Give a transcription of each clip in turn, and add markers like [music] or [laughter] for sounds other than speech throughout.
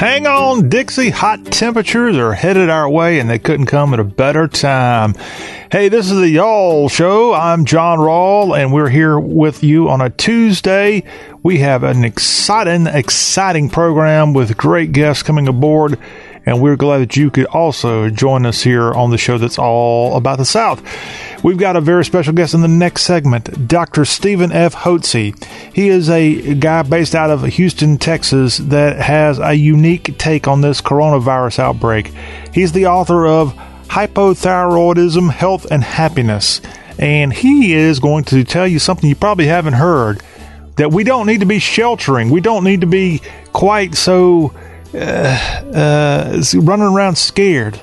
Hang on, Dixie. Hot temperatures are headed our way, and they couldn't come at a better time. Hey, this is the Y'all Show. I'm John Rawl, and we're here with you on a Tuesday. We have an exciting, exciting program with great guests coming aboard, and we're glad that you could also join us here on the show that's all about the South. We've got a very special guest in the next segment, Dr. Stephen F. Hotze. He is a guy based out of Houston, Texas, that has a unique take on this coronavirus outbreak. He's the author of Hypothyroidism, Health, and Happiness. And he is going to tell you something you probably haven't heard that we don't need to be sheltering. We don't need to be quite so uh, uh, running around scared.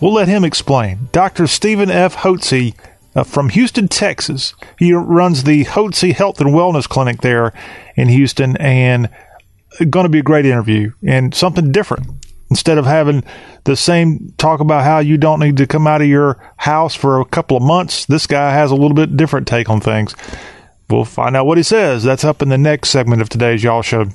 We'll let him explain. Dr. Stephen F. Hotze uh, from Houston, Texas. He runs the Hotze Health and Wellness Clinic there in Houston, and going to be a great interview and something different. Instead of having the same talk about how you don't need to come out of your house for a couple of months, this guy has a little bit different take on things. We'll find out what he says. That's up in the next segment of today's Y'all Show.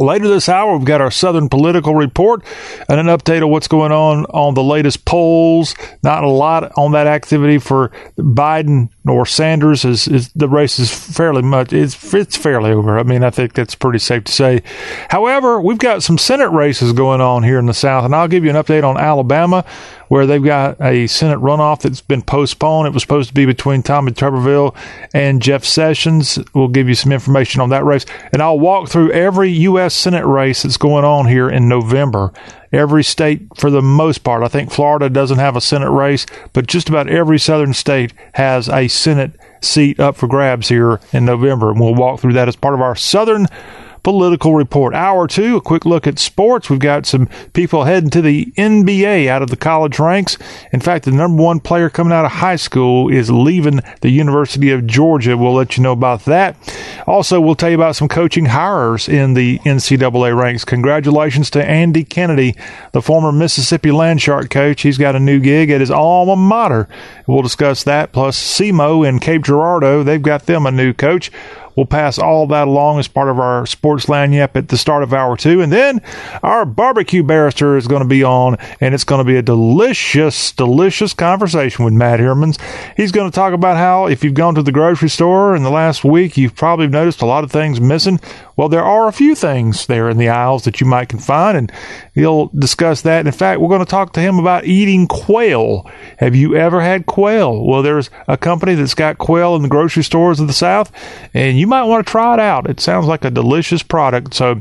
Later this hour, we've got our Southern Political Report and an update of what's going on on the latest polls. Not a lot on that activity for Biden nor Sanders. Is, is the race is fairly much it's it's fairly over. I mean, I think that's pretty safe to say. However, we've got some Senate races going on here in the South, and I'll give you an update on Alabama where they've got a Senate runoff that's been postponed. It was supposed to be between Tommy Tuberville and Jeff Sessions. We'll give you some information on that race. And I'll walk through every U.S. Senate race that's going on here in November. Every state, for the most part, I think Florida doesn't have a Senate race, but just about every southern state has a Senate seat up for grabs here in November. And we'll walk through that as part of our Southern political report. Hour two, a quick look at sports. We've got some people heading to the NBA out of the college ranks. In fact, the number one player coming out of high school is leaving the University of Georgia. We'll let you know about that. Also, we'll tell you about some coaching hires in the NCAA ranks. Congratulations to Andy Kennedy, the former Mississippi Landshark coach. He's got a new gig at his alma mater. We'll discuss that. Plus, SEMO and Cape Girardeau, they've got them a new coach. We'll pass all that along as part of our sports lagniappe at the start of hour two. And then our barbecue barrister is going to be on, and it's going to be a delicious, delicious conversation with Matt Hermans. He's going to talk about how if you've gone to the grocery store in the last week, you've probably noticed a lot of things missing. Well, there are a few things there in the aisles that you might can find, and he'll discuss that. In fact, we're going to talk to him about eating quail. Have you ever had quail? Well, there's a company that's got quail in the grocery stores of the South, and you might want to try it out. It sounds like a delicious product. So,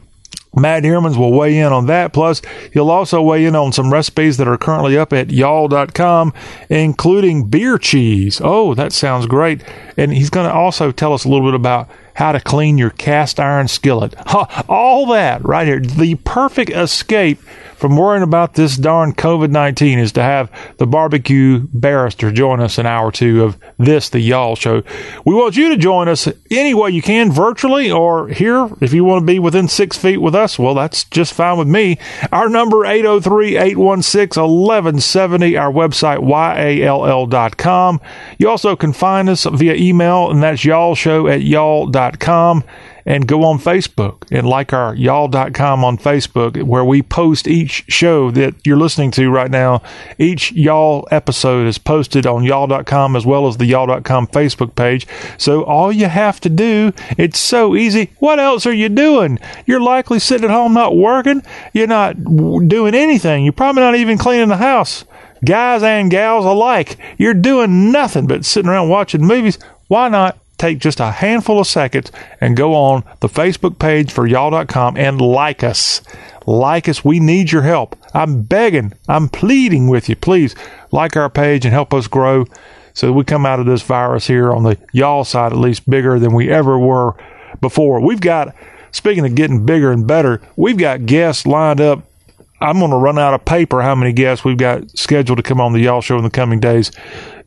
Matt Hermans will weigh in on that. Plus, he'll also weigh in on some recipes that are currently up at y'all.com, including beer cheese. Oh, that sounds great. And he's going to also tell us a little bit about how to clean your cast iron skillet. All that right here. The perfect escape from worrying about this darn COVID 19 is to have the barbecue barrister join us an hour or two of this, the Y'all Show. We want you to join us any way you can, virtually or here. If you want to be within six feet with us, well, that's just fine with me. Our number 803 816 1170, our website, yall.com. You also can find us via email, and that's y'all show at y'all.com and go on Facebook and like our y'all.com on Facebook where we post each show that you're listening to right now. Each y'all episode is posted on y'all.com as well as the y'all.com Facebook page. So all you have to do, it's so easy. What else are you doing? You're likely sitting at home not working. You're not doing anything. You're probably not even cleaning the house. Guys and gals alike, you're doing nothing but sitting around watching movies. Why not take just a handful of seconds and go on the Facebook page for y'all.com and like us. Like us. We need your help. I'm begging, I'm pleading with you. Please like our page and help us grow so we come out of this virus here on the y'all side at least bigger than we ever were before. We've got, speaking of getting bigger and better, we've got guests lined up I'm going to run out of paper how many guests we've got scheduled to come on the Y'all Show in the coming days.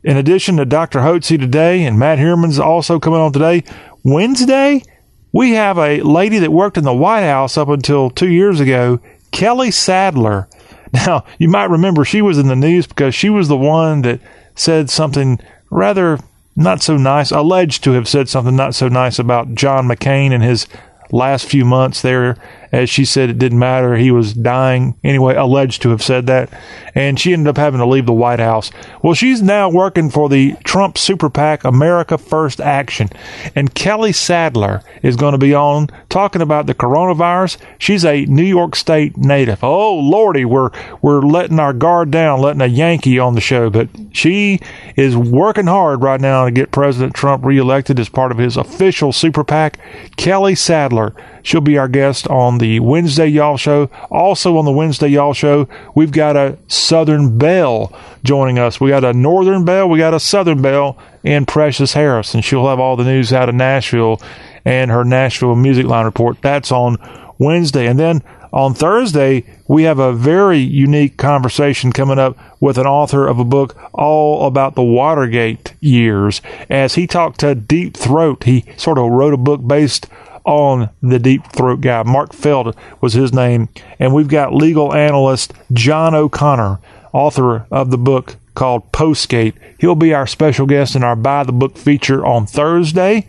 In addition to Dr. Hotze today and Matt Herman's also coming on today, Wednesday, we have a lady that worked in the White House up until two years ago, Kelly Sadler. [laughs] Now, you might remember she was in the news because she was the one that said something rather not so nice, alleged to have said something not so nice about John McCain in his last few months there as she said it didn't matter. He was dying anyway, alleged to have said that. And she ended up having to leave the White House. Well, she's now working for the Trump super PAC, America First Action. And Kelly Sadler is going to be on talking about the coronavirus. She's a New York State native. Oh, Lordy, we're, we're letting our guard down, letting a Yankee on the show. But she is working hard right now to get President Trump reelected as part of his official super PAC. Kelly Sadler She'll be our guest on the Wednesday Y'all Show. Also on the Wednesday Y'all Show, we've got a Southern Belle joining us. We got a Northern Belle, we got a Southern Belle, and Precious Harris, and she'll have all the news out of Nashville and her Nashville Music Line report. That's on Wednesday. And then on Thursday, we have a very unique conversation coming up with an author of a book all about the Watergate years. As he talked to Deep Throat, he sort of wrote a book based on the deep throat guy. Mark Felt was his name. And we've got legal analyst John O'Connor, author of the book called Postgate. He'll be our special guest in our Buy the Book feature on Thursday.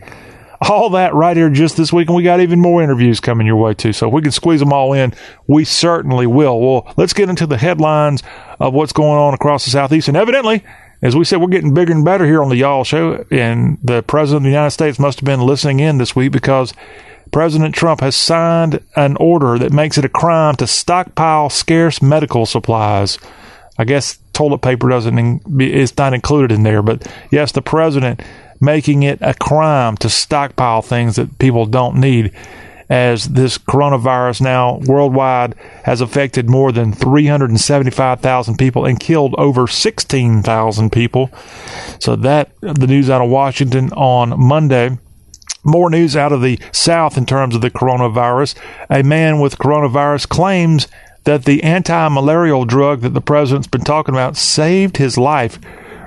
All that right here just this week, and we got even more interviews coming your way too. So if we can squeeze them all in, we certainly will. Well, let's get into the headlines of what's going on across the Southeast. And evidently, as we said, we're getting bigger and better here on the Y'all Show, and the President of the United States must have been listening in this week because President Trump has signed an order that makes it a crime to stockpile scarce medical supplies. I guess toilet paper doesn't is not included in there, but yes, the president making it a crime to stockpile things that people don't need as this coronavirus now worldwide has affected more than 375,000 people and killed over 16,000 people. So that the news out of Washington on Monday. More news out of the South in terms of the coronavirus. A man with coronavirus claims that the anti-malarial drug that the president's been talking about saved his life.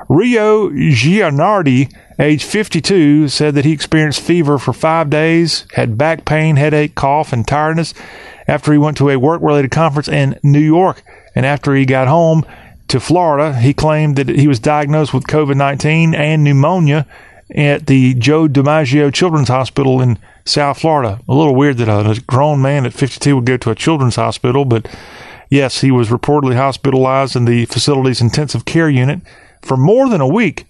Rio Gianardi age 52, said that he experienced fever for five days, had back pain, headache, cough, and tiredness after he went to a work related conference in New York. And after he got home to Florida, he claimed that he was diagnosed with COVID 19 and pneumonia at the Joe DiMaggio Children's Hospital in South Florida. A little weird that a grown man at 52 would go to a children's hospital, but yes, he was reportedly hospitalized in the facility's intensive care unit for more than a week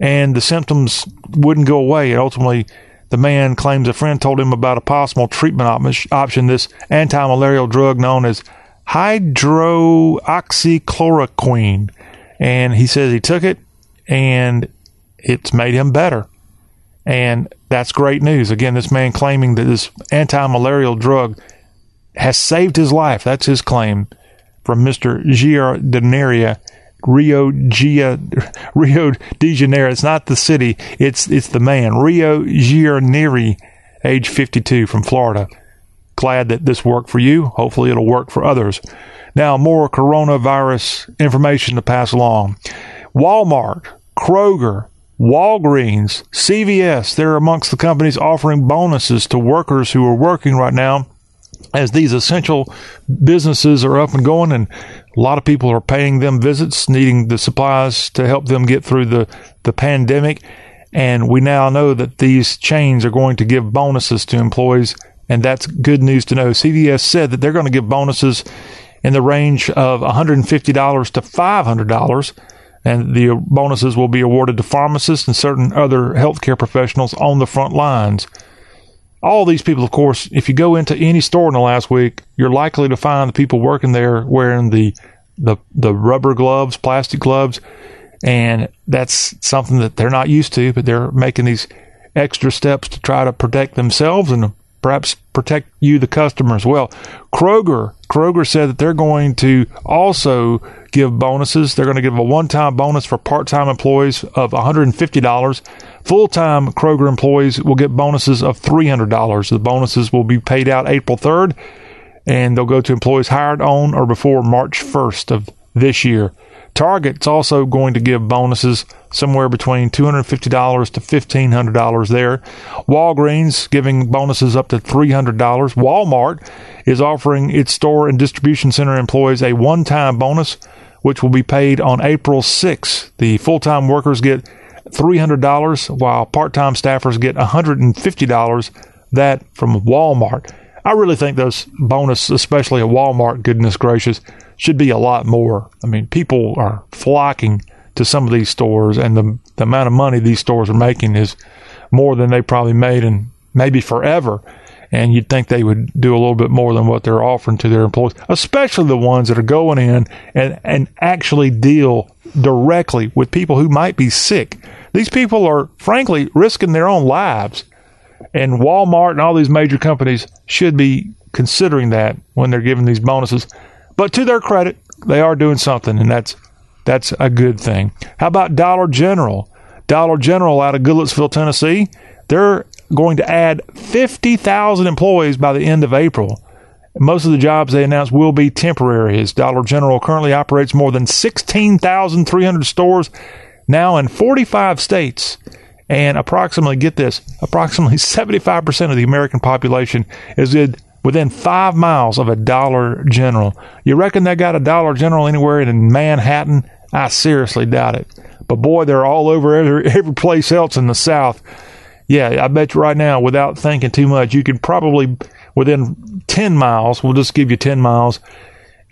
and the symptoms wouldn't go away. And ultimately, the man claims a friend told him about a possible treatment op- option, this anti malarial drug known as hydroxychloroquine. And he says he took it and it's made him better. And that's great news. Again, this man claiming that this anti malarial drug has saved his life. That's his claim from Mr. Giardinaria Rio Gia, Rio de Janeiro. It's not the city. It's it's the man. Rio Giarneri, age 52 from Florida. Glad that this worked for you. Hopefully it'll work for others. Now more coronavirus information to pass along. Walmart, Kroger, Walgreens, CVS, they're amongst the companies offering bonuses to workers who are working right now as these essential businesses are up and going and a lot of people are paying them visits, needing the supplies to help them get through the, the pandemic. And we now know that these chains are going to give bonuses to employees, and that's good news to know. CVS said that they're going to give bonuses in the range of $150 to $500, and the bonuses will be awarded to pharmacists and certain other healthcare professionals on the front lines all these people, of course, if you go into any store in the last week, you're likely to find the people working there wearing the the the rubber gloves, plastic gloves, and that's something that they're not used to. But they're making these extra steps to try to protect themselves and perhaps protect you, the customer, as well. Kroger, Kroger said that they're going to also give bonuses. They're going to give a one-time bonus for part-time employees of $150. Full-time Kroger employees will get bonuses of $300. The bonuses will be paid out April 3rd, and they'll go to employees hired on or before March 1st of this year. Target's also going to give bonuses somewhere between $250 to $1,500 there. Walgreens giving bonuses up to $300. Walmart is offering its store and distribution center employees a one time bonus, which will be paid on April 6th. The full time workers get $300, while part time staffers get $150. That from Walmart. I really think those bonus, especially at Walmart, goodness gracious, should be a lot more. I mean, people are flocking to some of these stores, and the, the amount of money these stores are making is more than they probably made in maybe forever. And you'd think they would do a little bit more than what they're offering to their employees, especially the ones that are going in and, and actually deal directly with people who might be sick. These people are, frankly, risking their own lives and Walmart and all these major companies should be considering that when they're giving these bonuses. But to their credit, they are doing something, and that's that's a good thing. How about Dollar General? Dollar General out of Goodlettsville, Tennessee, they're going to add 50,000 employees by the end of April. Most of the jobs they announced will be temporary, as Dollar General currently operates more than 16,300 stores now in 45 states and approximately, get this, approximately [laughs] 75% of the American population is in within five miles of a Dollar General. You reckon they got a Dollar General anywhere in Manhattan? I seriously doubt it. But boy, they're all over every, [laughs] every place else in the South. Yeah, I bet you right now, without thinking too much, you could probably, within 10 miles, we'll just give you 10 miles,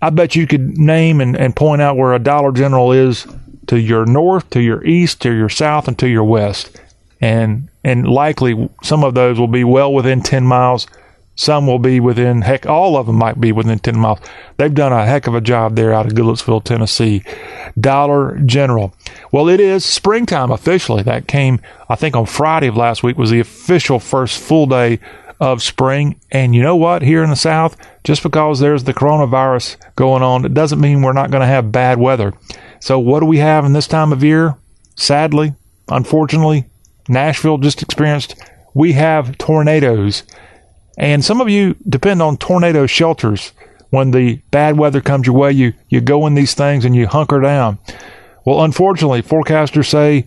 I bet you could name and, and point out where a Dollar General is to your north, to your east, to your south, and to your west and and likely some of those will be well within 10 miles. Some will be within heck, all of them might be within 10 miles. They've done a heck of a job there out of Goodlettsville, Tennessee. Dollar General. Well, it is springtime officially. That came, I think, on Friday of last week was the official first full day of spring. And you know what? Here in the South, just because there's the coronavirus going on, it doesn't mean we're not going to have bad weather. So, what do we have in this time of year? Sadly, unfortunately, Nashville just experienced, we have tornadoes. And some of you depend on tornado shelters. When the bad weather comes your way, you, you go in these things and you hunker down. Well, unfortunately, forecasters say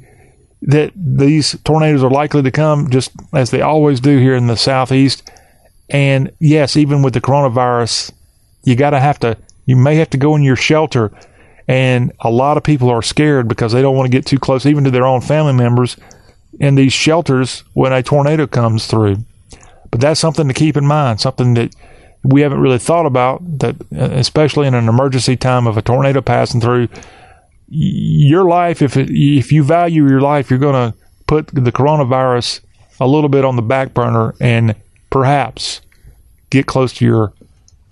that these tornadoes are likely to come just as they always do here in the southeast. And yes, even with the coronavirus, you got to have to, you may have to go in your shelter. And a lot of people are scared because they don't want to get too close, even to their own family members in these shelters when a tornado comes through. But that's something to keep in mind, something that we haven't really thought about, that uh, especially in an emergency time of a tornado passing through, your life, if, it, if you value your life, you're going to put the coronavirus a little bit on the back burner and perhaps get close to your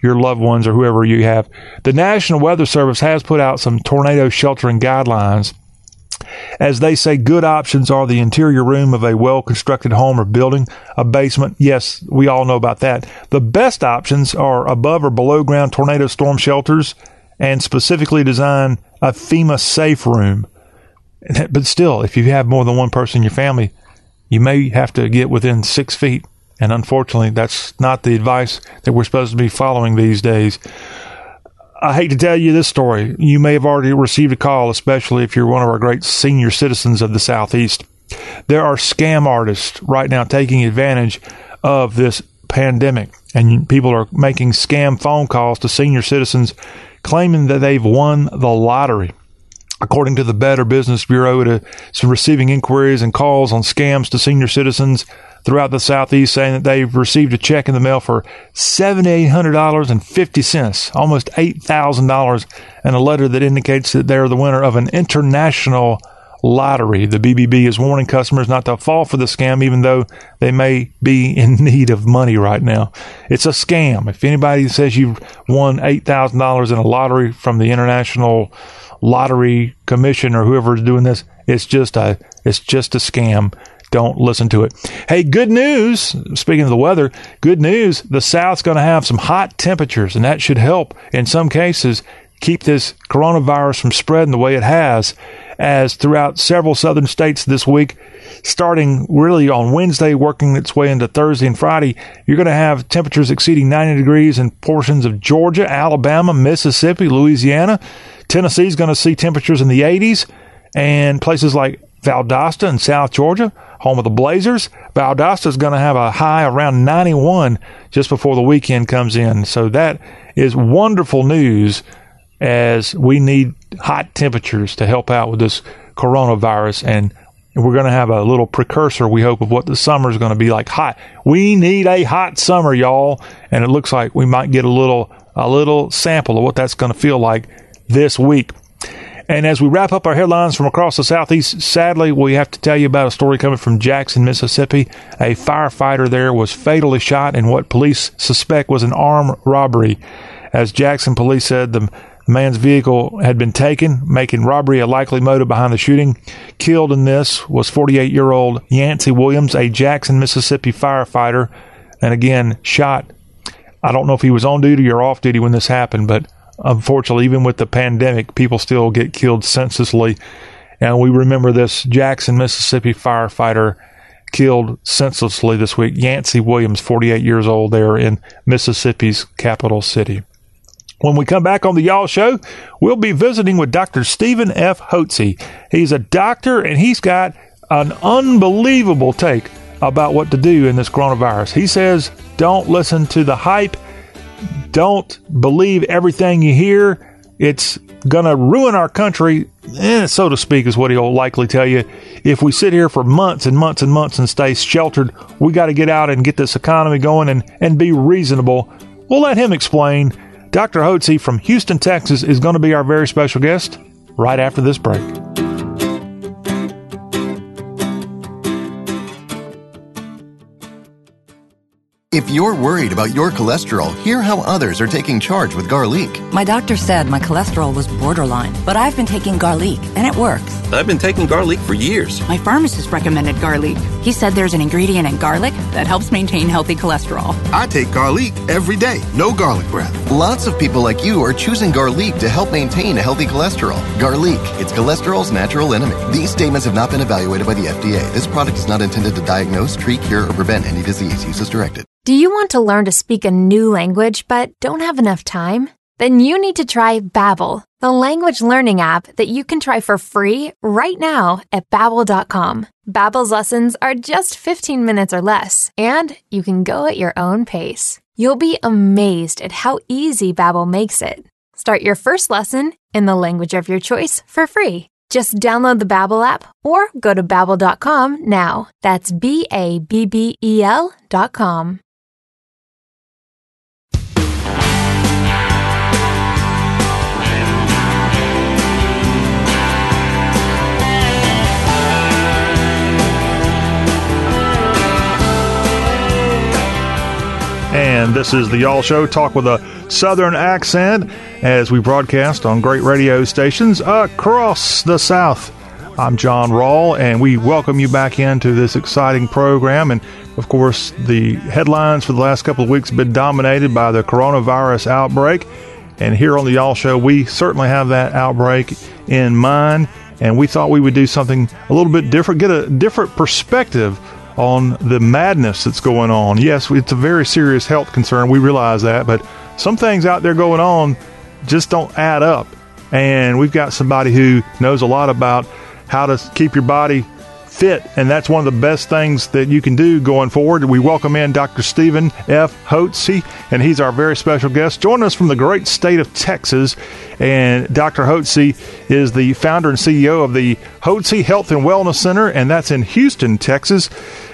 your loved ones or whoever you have. The National Weather Service has put out some tornado sheltering guidelines as they say, good options are the interior room of a well constructed home or building, a basement. Yes, we all know about that. The best options are above or below ground tornado storm shelters and specifically design a FEMA safe room. But still, if you have more than one person in your family, you may have to get within six feet. And unfortunately, that's not the advice that we're supposed to be following these days. I hate to tell you this story. You may have already received a call, especially if you're one of our great senior citizens of the Southeast. There are scam artists right now taking advantage of this pandemic, and people are making scam phone calls to senior citizens claiming that they've won the lottery. According to the Better Business Bureau, it is receiving inquiries and calls on scams to senior citizens throughout the Southeast saying that they've received a check in the mail for $7,800.50, almost $8,000, and a letter that indicates that they're the winner of an international lottery. The BBB is warning customers not to fall for the scam, even though they may be in [laughs] need of money right now. It's a scam. If anybody says you've won $8,000 in a lottery from the International Lottery Commission or whoever is doing this, it's just a, it's just a scam don't listen to it. Hey, good news. Speaking of the weather, good news. The South's going to have some hot temperatures, and that should help in some cases keep this coronavirus from spreading the way it has. As throughout several southern states this week, starting really on Wednesday, working its way into Thursday and Friday, you're going to have temperatures exceeding 90 degrees in portions of Georgia, Alabama, Mississippi, Louisiana. Tennessee's going to see temperatures in the 80s, and places like Valdosta in South Georgia home of the Blazers. Valdosta is going to have a high around 91 just before the weekend comes in. So that is wonderful news as we need hot temperatures to help out with this coronavirus and we're going to have a little precursor, we hope, of what the summer is going to be like. Hot. We need a hot summer, y'all, and it looks like we might get a little a little sample of what that's going to feel like this week. And as we wrap up our headlines from across the Southeast, sadly, we have to tell you about a story coming from Jackson, Mississippi. A firefighter there was fatally shot in what police suspect was an armed robbery. As Jackson police said, the man's vehicle had been taken, making robbery a likely motive behind the shooting. Killed in this was 48 year old Yancey Williams, a Jackson, Mississippi firefighter, and again shot. I don't know if he was on duty or off duty when this happened, but unfortunately, even with the pandemic, people still get killed senselessly. And we remember this Jackson, Mississippi firefighter killed senselessly this week. Yancey Williams, 48 years old, there in Mississippi's capital city. When we come back on the Y'all Show, we'll be visiting with Dr. Stephen F. Hotze. He's a doctor and he's got an unbelievable take about what to do in this coronavirus. He says, don't listen to the hype don't believe everything you hear. It's going to ruin our country, eh, so to speak, is what he'll likely tell you. If we sit here for months and months and months and stay sheltered, we got to get out and get this economy going and, and be reasonable. We'll let him explain. Dr. Hotze from Houston, Texas is going to be our very special guest right after this break. If you're worried about your cholesterol, hear how others are taking charge with garlic. My doctor said my cholesterol was borderline, but I've been taking garlic and it works. I've been taking garlic for years. My pharmacist recommended garlic. He said there's an ingredient in garlic that helps maintain healthy cholesterol. I take garlic every day, no garlic breath. Lots of people like you are choosing garlic to help maintain a healthy cholesterol. Garlic, it's cholesterol's natural enemy. These statements have not been evaluated by the FDA. This product is not intended to diagnose, treat, cure, or prevent any disease. Use as directed. Do you want to learn to speak a new language but don't have enough time? Then you need to try Babbel, the language learning app that you can try for free right now at babbel.com. Babbel's lessons are just 15 minutes or less, and you can go at your own pace. You'll be amazed at how easy Babbel makes it. Start your first lesson in the language of your choice for free. Just download the Babbel app or go to babbel.com now. That's B A B B E L And this is the Y'all Show, talk with a southern accent as we broadcast on great radio stations across the South. I'm John Rawl, and we welcome you back into this exciting program. And of course, the headlines for the last couple of weeks have been dominated by the coronavirus outbreak. And here on the Y'all Show, we certainly have that outbreak in mind. And we thought we would do something a little bit different, get a different perspective on the madness that's going on. Yes, it's a very serious health concern. We realize that, but some things out there going on just don't add up. And we've got somebody who knows a lot about how to keep your body fit, and that's one of the best things that you can do going forward. We welcome in Dr. Stephen F. Hotze, and he's our very special guest. Joining us from the great state of Texas, and Dr. Hotze is the founder and CEO of the Hotze Health and Wellness Center, and that's in Houston, Texas.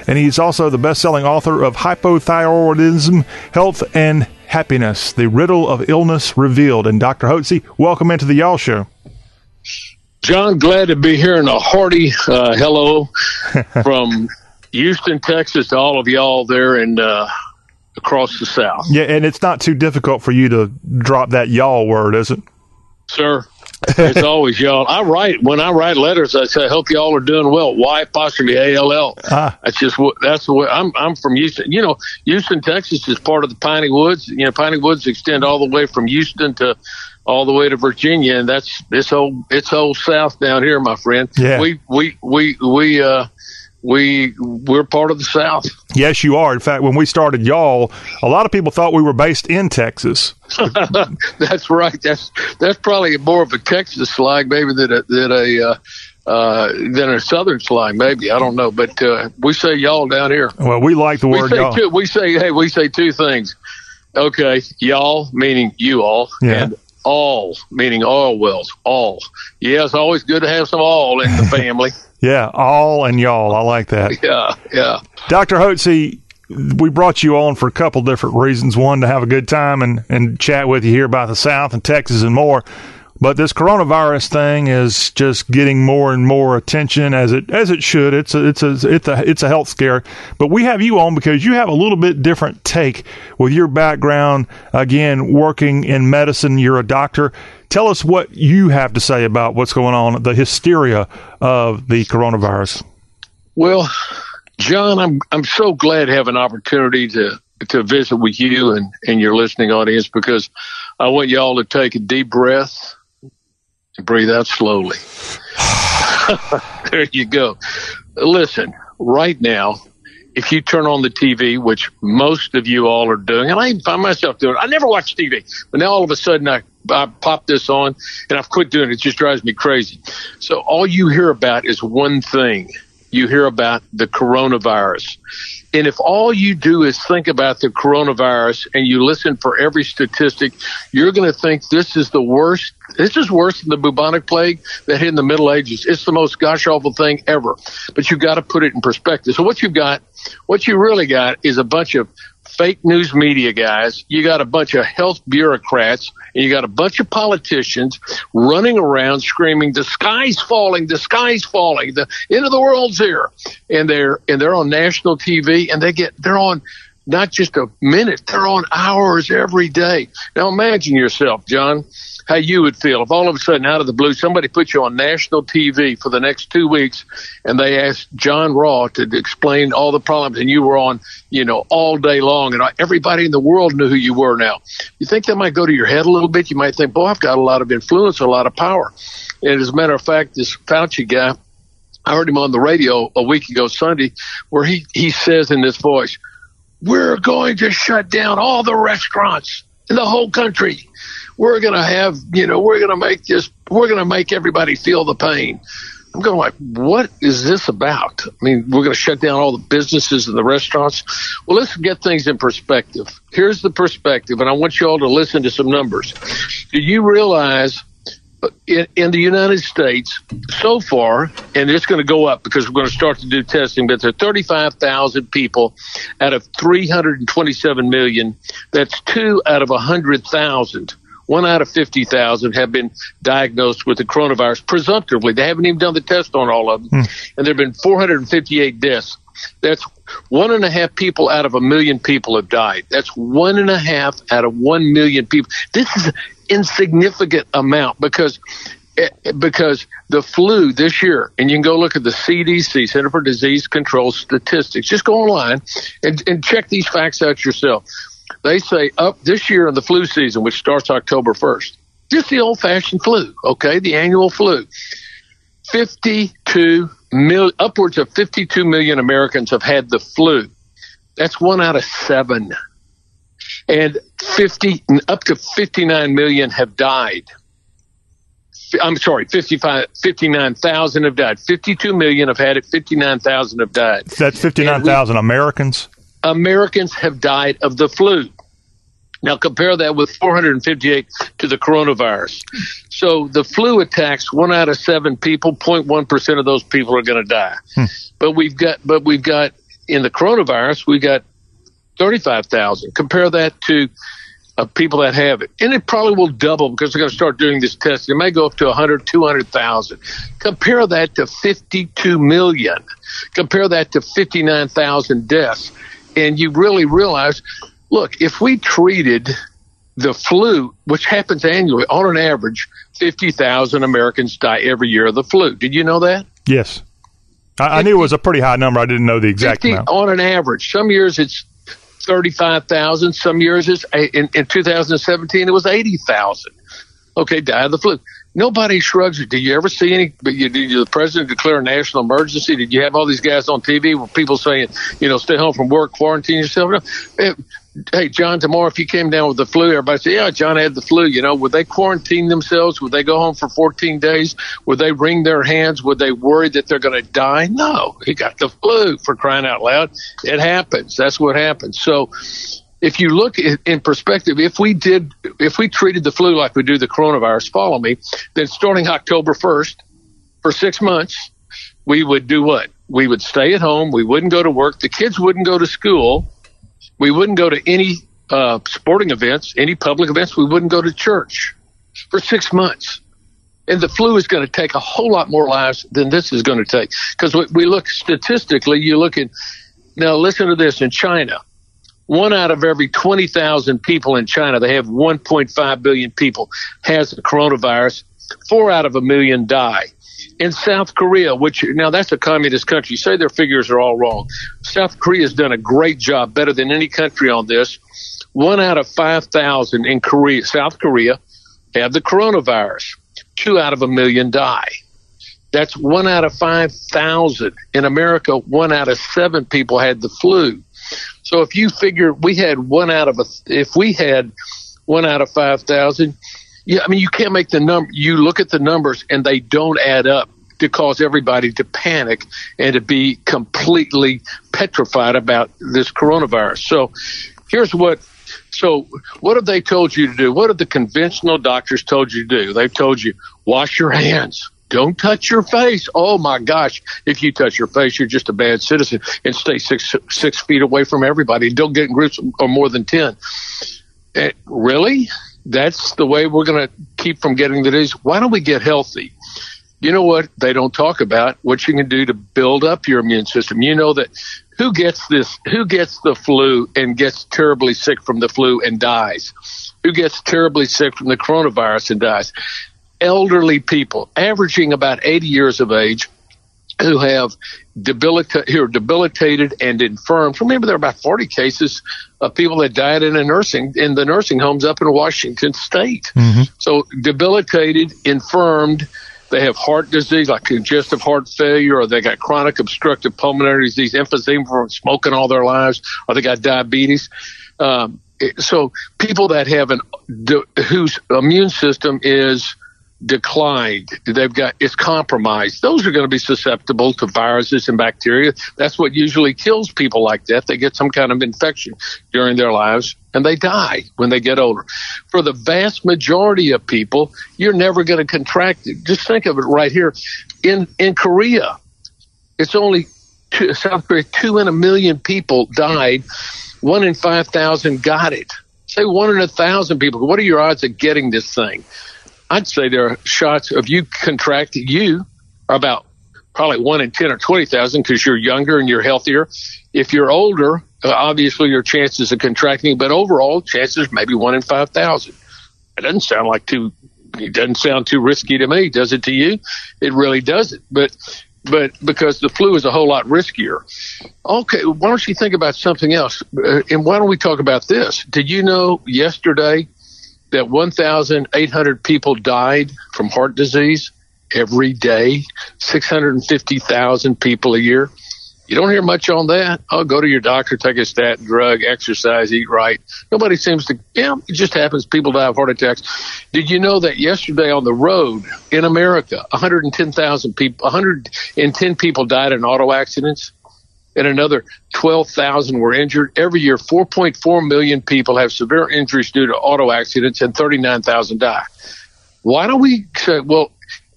And he's also the best selling author of Hypothyroidism, Health and Happiness The Riddle of Illness Revealed. And Dr. Hotze, welcome into the Y'all Show. John, glad to be here and a hearty uh, hello [laughs] from Houston, Texas to all of y'all there and uh, across the South. Yeah, and it's not too difficult for you to drop that y'all word, is it? Sir, [laughs] it's always y'all. I write when I write letters. I say, I "Hope y'all are doing well." Y apostrophe A L L. Ah. That's just what. That's the way. I'm. I'm from Houston. You know, Houston, Texas is part of the Piney Woods. You know, Piney Woods extend all the way from Houston to all the way to Virginia, and that's this whole it's whole South down here, my friend. Yeah. We we we we uh we we're part of the South. Yes, you are. In fact, when we started y'all, a lot of people thought we were based in Texas. [laughs] that's right. That's that's probably more of a Texas slang, maybe than a than a uh, uh, than a Southern slang. Maybe I don't know, but uh, we say y'all down here. Well, we like the word say y'all. two, we say hey, we say two things. Okay, y'all meaning you all, Yeah. and all meaning oil wells. All. Yeah, it's always good to have some all in the family. [laughs] Yeah, all and y'all. I like that. [laughs] Yeah, yeah. Dr. Hotze, we brought you on for a couple different reasons. One, to have a good time and, and chat with you here about the South and Texas and more. But this coronavirus thing is just getting more and more attention as it as it should. It's a, it's a it's a it's a health scare. But we have you on because you have a little bit different take with your background. Again, working in medicine, you're a doctor. Tell us what you have to say about what's going on, the hysteria of the coronavirus. Well, John, I'm I'm so glad to have an opportunity to to visit with you and, and your listening audience because I want y'all to take a deep breath breathe out slowly. [sighs] there you go. Listen, right now, if you turn on the TV, which most of you all are doing, and I even find myself doing I never watch TV, but now all of a sudden I, I pop this on and I've quit doing it. It just drives me crazy. So all you hear about is one thing. You hear about the coronavirus. And if all you do is think about the coronavirus and you listen for every statistic, you're going to think this is the worst. This is worse than the bubonic plague that hit in the Middle Ages. It's the most gosh awful thing ever. But you've got to put it in perspective. So what you've got, what you really got is a bunch of fake news media guys. You got a bunch of health bureaucrats and you got a bunch of politicians running around screaming, the sky's falling, the sky's falling, the end of the world's here. And they're, and they're on national TV and they get, they're on not just a minute, they're on hours every day. Now imagine yourself, John how you would feel if all of a sudden out of the blue somebody put you on national TV for the next two weeks and they asked John Raw to explain all the problems and you were on, you know, all day long and everybody in the world knew who you were now. You think that might go to your head a little bit? You might think, boy, I've got a lot of influence, a lot of power. And as a matter of fact, this Fauci guy, I heard him on the radio a week ago Sunday where he, he says in this voice, we're going to shut down all the restaurants in the whole country we're going to have, you know, we're going to make this, we're going to make everybody feel the pain. I'm going like, what is this about? I mean, we're going to shut down all the businesses and the restaurants. Well, let's get things in perspective. Here's the perspective, and I want you all to listen to some numbers. Do you realize uh, in, in the United States so far, and it's going to go up because we're going to start to do testing, but there are 35,000 people out of 327 million. That's two out of 100,000 one out of 50,000 have been diagnosed with the coronavirus presumptively. They haven't even done the test on all of them. Mm. And there have been 458 deaths. That's one and a half people out of a million people have died. That's one and a half out of one million people. This is an insignificant amount because eh, because the flu this year, and you can go look at the CDC, Center for Disease Control statistics. Just go online and, and check these facts out yourself. They say up this year in the flu season, which starts October 1st, just the old fashioned flu, okay, the annual flu. 52 mil, upwards of 52 million Americans have had the flu. That's one out of seven. And 50, up to 59 million have died. I'm sorry, 55, 59,000 have died. 52 million have had it, 59,000 have died. That's 59,000 Americans? Americans have died of the flu. Now compare that with 458 to the coronavirus. So the flu attacks one out of seven people, 0.1 percent of those people are going to die. Hmm. But we've got, but we've got in the coronavirus, we got 35,000. Compare that to uh, people that have it. And it probably will double because they're going to start doing this test. It may go up to 100, 200,000. Compare that to 52 million. Compare that to 59,000 deaths and you really realize, look, if we treated the flu, which happens annually, on an average, 50,000 Americans die every year of the flu. Did you know that? Yes. I, I, knew it was a pretty high number. I didn't know the exact 50, amount. On an average. Some years it's 35,000. Some years it's, in, in 2017, it was 80,000. Okay, die of the flu nobody shrugs it. Did you ever see any? Did you the president declare a national emergency? Did you have all these guys on TV with people saying, you know, stay home from work, quarantine yourself? Eh, hey, John, tomorrow if you came down with the flu, everybody say, yeah, John had the flu. You know, would they quarantine themselves? Would they go home for 14 days? Would they wring their hands? Would they worry that they're going to die? No, he got the flu for crying out loud. It happens. That's what happens. So if you look in perspective, if we did, if we treated the flu like we do the coronavirus, follow me, then starting October 1st for six months, we would do what? We would stay at home. We wouldn't go to work. The kids wouldn't go to school. We wouldn't go to any uh, sporting events, any public events. We wouldn't go to church for six months. And the flu is going to take a whole lot more lives than this is going to take. Because we look statistically, you look at, now listen to this in China. One out of every 20,000 people in China, they have 1.5 billion people, has the coronavirus. Four out of a million die in South Korea, which now that's a communist country, say their figures are all wrong. South Korea has done a great job, better than any country on this. One out of 5,000 in Korea, South Korea have the coronavirus. Two out of a million die. That's one out of 5,000. In America, one out of seven people had the flu. So if you figure we had one out of a, if we had one out of 5,000, yeah, I mean, you can't make the number. You look at the numbers and they don't add up to cause everybody to panic and to be completely petrified about this coronavirus. So here's what so what have they told you to do? What have the conventional doctors told you to do? They've told you wash your hands. Don't touch your face. Oh my gosh. If you touch your face, you're just a bad citizen and stay six, six feet away from everybody. Don't get in groups of more than 10. Uh, really? that's the way we're going to keep from getting the disease. Why don't we get healthy? You know what they don't talk about? What you can do to build up your immune system. You know that who gets this, who gets the flu and gets terribly sick from the flu and dies? Who gets terribly sick from the coronavirus and dies? Elderly people, averaging about 80 years of age, who have debilita- who are debilitated and infirm. Remember, there are about 40 cases of people that died in a nursing in the nursing homes up in Washington State. Mm-hmm. So debilitated, infirmed. They have heart disease like congestive heart failure, or they got chronic obstructive pulmonary disease, emphysema from smoking all their lives, or they got diabetes. Um, so people that have an whose immune system is declined. They've got it's compromised. Those are going to be susceptible to viruses and bacteria. That's what usually kills people like that. They get some kind of infection during their lives and they die when they get older. For the vast majority of people, you're never going to contract it. Just think of it right here. In in Korea, it's only two, South Korea, two in a million people died. One in five thousand got it. Say one in a thousand people. What are your odds of getting this thing? I'd say there are shots of you contracting you about probably one in 10 or 20,000 because you're younger and you're healthier. If you're older, uh, obviously your chances of contracting, but overall chances maybe one in 5,000. It doesn't sound like too, it doesn't sound too risky to me. Does it to you? It really doesn't. But, but because the flu is a whole lot riskier. Okay. Why don't you think about something else? Uh, and why don't we talk about this? Did you know yesterday that 1,800 people died from heart disease every day, 650,000 people a year. You don't hear much on that. Oh, go to your doctor, take a statin drug, exercise, eat right. Nobody seems to, yeah, it just happens. People die of heart attacks. Did you know that yesterday on the road in America, 110,000 people, 110 people died in auto accidents? And another 12,000 were injured. Every year, 4.4 million people have severe injuries due to auto accidents and 39,000 die. Why don't we say, well,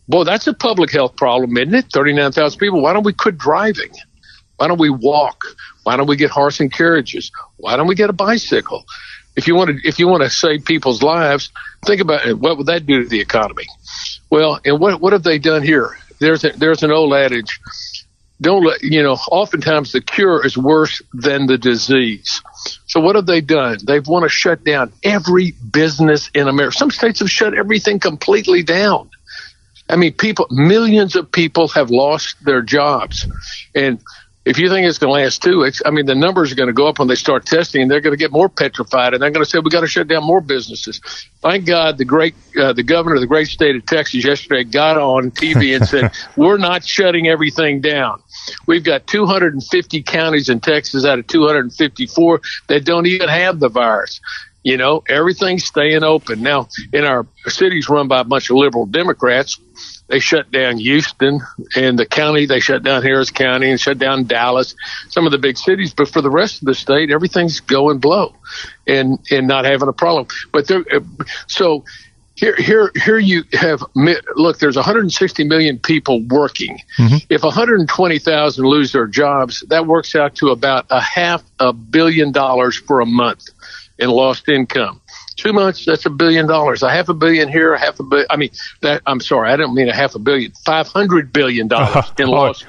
boy, that's a public health problem, isn't it? 39,000 people. Why don't we quit driving? Why don't we walk? Why don't we get horse and carriages? Why don't we get a bicycle? If you want to, if you want to save people's lives, think about it. What would that do to the economy? Well, and what, what have they done here? There's a, there's an old adage don't let you know oftentimes the cure is worse than the disease. So what have they done? They've want to shut down every business in america some states have shut everything completely down. I mean people millions of people have lost their jobs. And if you think it's going to last two weeks, I mean, the numbers are going to go up when they start testing, and they're going to get more petrified, and they're going to say we got to shut down more businesses. Thank God, the great, uh, the governor of the great state of Texas yesterday got on TV and said [laughs] we're not shutting everything down. We've got 250 counties in Texas out of 254 that don't even have the virus. You know, everything's staying open now. In our cities run by a bunch of liberal Democrats, they shut down Houston and the county. They shut down Harris County and shut down Dallas, some of the big cities. But for the rest of the state, everything's going blow and, and not having a problem. But there, so here, here, here you have. Look, there's 160 million people working. Mm-hmm. If 120,000 lose their jobs, that works out to about a half a billion dollars for a month in lost income two months, that's a billion dollars. A half a billion here, a half a billion. I mean, that I'm sorry, I don't mean a half a billion. Five hundred billion dollars [laughs] in lost.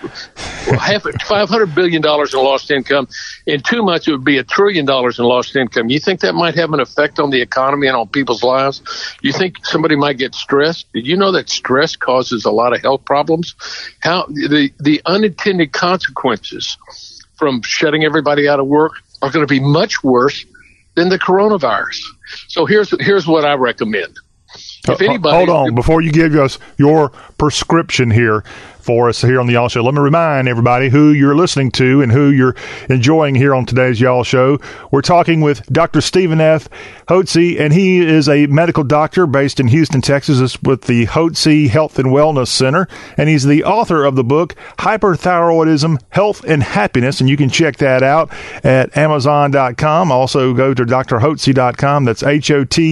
well, half five hundred billion dollars in lost income. In two months, it would be a trillion dollars in lost income. You think that might have an effect on the economy and on people's lives? You think somebody might get stressed? Did you know that stress causes a lot of health problems? How the the unintended consequences from shutting everybody out of work are going to be much worse than the coronavirus. So here's here's what I recommend. If uh, uh, anybody, hold on before you give us your prescription here for us here on the Y'all Show. Let me remind everybody who you're listening to and who you're enjoying here on today's Y'all Show. We're talking with Dr. Stephen F. Hotze, and he is a medical doctor based in Houston, Texas, with the Hotze Health and Wellness Center, and he's the author of the book Hyperthyroidism, Health and Happiness, and you can check that out at Amazon.com. Also, go to drhotze.com. That's H-O-T-Z-E.com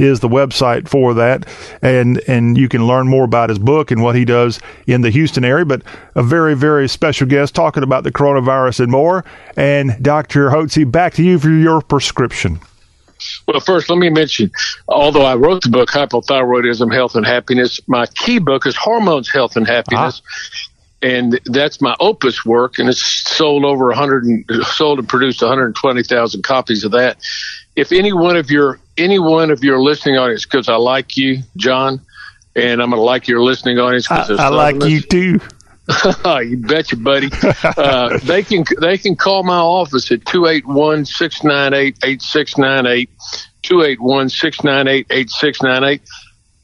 is the website for that, and and you can learn more about his book and and what he does in the Houston area. But a very, very special guest talking about the coronavirus and more. And Dr. Hotze, back to you for your prescription. Well, first, let me mention, although I wrote the book, Hypothyroidism, Health and Happiness, my key book is Hormones, Health and Happiness. Ah. And that's my opus work, and it's sold over 100 and sold and produced 120,000 copies of that. If any one of your any one of your listening audience, because I like you, John, and I'm going to like your listening audience. I, I like you too. [laughs] you betcha, buddy. Uh, [laughs] they can they can call my office at 281-698-8698, 281-698-8698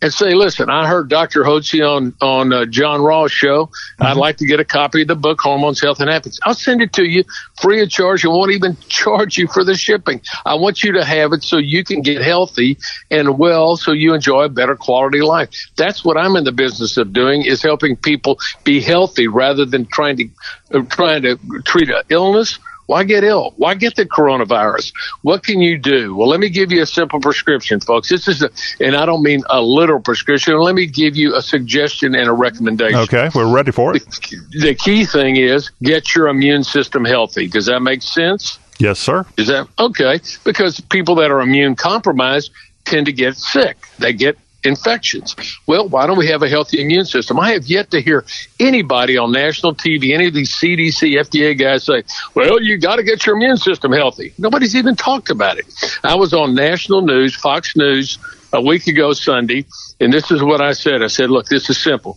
and say, listen, I heard Dr. Hotze on, on uh, John Rawl's show. Mm-hmm. I'd like to get a copy of the book, Hormones, Health, and Happiness. I'll send it to you free of charge and won't even [laughs] charge you for the shipping. I want you to have it so you can get healthy and well so you enjoy a better quality life. That's what I'm in the business of doing is helping people be healthy rather than trying to, uh, trying to treat an illness why get ill? Why get the coronavirus? What can you do? Well, let me give you a simple prescription, folks. This is, a, and I don't mean a literal prescription. Let me give you a suggestion and a recommendation. Okay, we're ready for it. The, the key thing is get your immune system healthy. Does that make sense? Yes, sir. Is that okay? Because people that are immune compromised tend to get sick. They get infections. Well, why don't we have a healthy immune system? I have yet to hear anybody on national TV, any of these CDC, FDA guys say, well, you got to get your immune system healthy. Nobody's even talked about it. I was on national news, Fox News, a week ago Sunday, and this is what I said. I said, look, this is simple.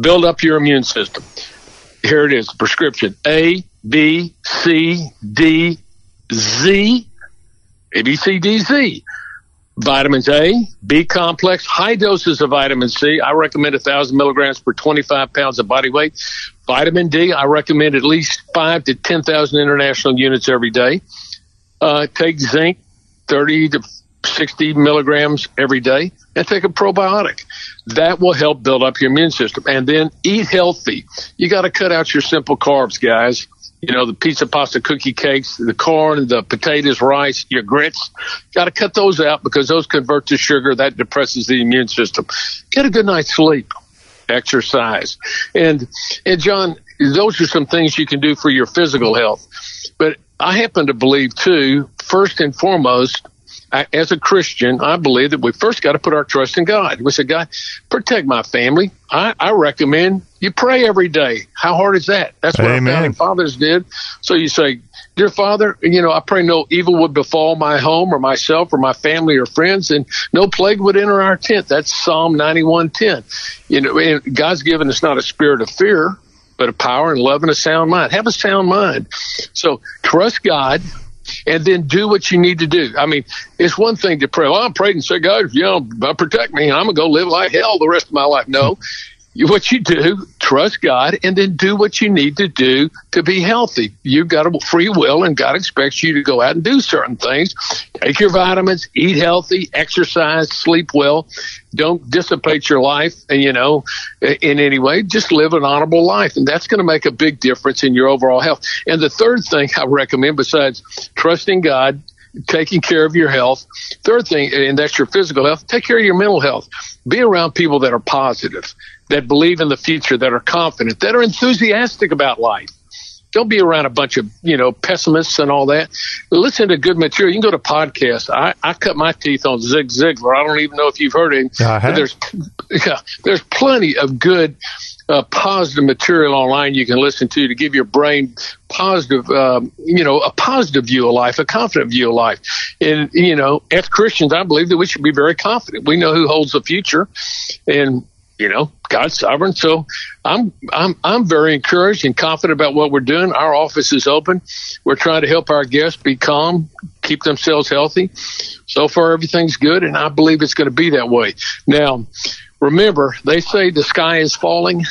Build up your immune system. Here it is, prescription A, B, C, D, Z, A, B, C, D, Z vitamins A, B complex, high doses of vitamin C. I recommend 1,000 milligrams per 25 pounds of body weight. Vitamin D, I recommend at least 5 to 10,000 international units every day. Uh, take zinc, 30 to 60 milligrams every day, and take a probiotic. That will help build up your immune system. And then eat healthy. You got to cut out your simple carbs, guys you know, the pizza, pasta, cookie cakes, the corn, the potatoes, rice, your grits. Got to cut those out because those convert to sugar. That depresses the immune system. Get a good night's sleep. Exercise. And, and John, those are some things you can do for your physical health. But I happen to believe too, first and foremost, I, as a Christian, I believe that we first got to put our trust in God. We say, God, protect my family. I, I recommend you pray every day. How hard is that? That's what Amen. our founding fathers did. So you say, Dear Father, you know, I pray no evil would befall my home or myself or my family or friends, and no plague would enter our tent. That's Psalm 91:10. You know, God's given us not a spirit of fear, but a power and love and a sound mind. Have a sound mind. So trust God, and then do what you need to do. I mean, it's one thing to pray. Well, I prayed and said, God, you know, protect me, I'm gonna go live like hell the rest of my life. No, what you do, trust God, and then do what you need to do to be healthy. You've got a free will, and God expects you to go out and do certain things. Take your vitamins, eat healthy, exercise, sleep well. Don't dissipate your life, you know, in any way, just live an honorable life, and that's going to make a big difference in your overall health. And the third thing I recommend, besides trusting God, taking care of your health. Third thing, and that's your physical health, take care of your mental health. Be around people that are positive, that believe in the future, that are confident, that are enthusiastic about life. Don't be around a bunch of, you know, pessimists and all that. Listen to good material. You can go to podcasts. I, I cut my teeth on Zig Ziglar. I don't even know if you've heard him. Uh-huh. There's, yeah, there's plenty of good uh, positive material online you can listen to to give your brain positive, um, you know, a positive view of life, a confident view of life. And, you know, as Christians, I believe that we should be very confident. We know who holds the future and, you know, God's sovereign. So I'm, I'm, I'm very encouraged and confident about what we're doing. Our office is open. We're trying to help our guests be calm, keep themselves healthy. So far, everything's good. And I believe it's going to be that way. Now, remember, they say the sky is falling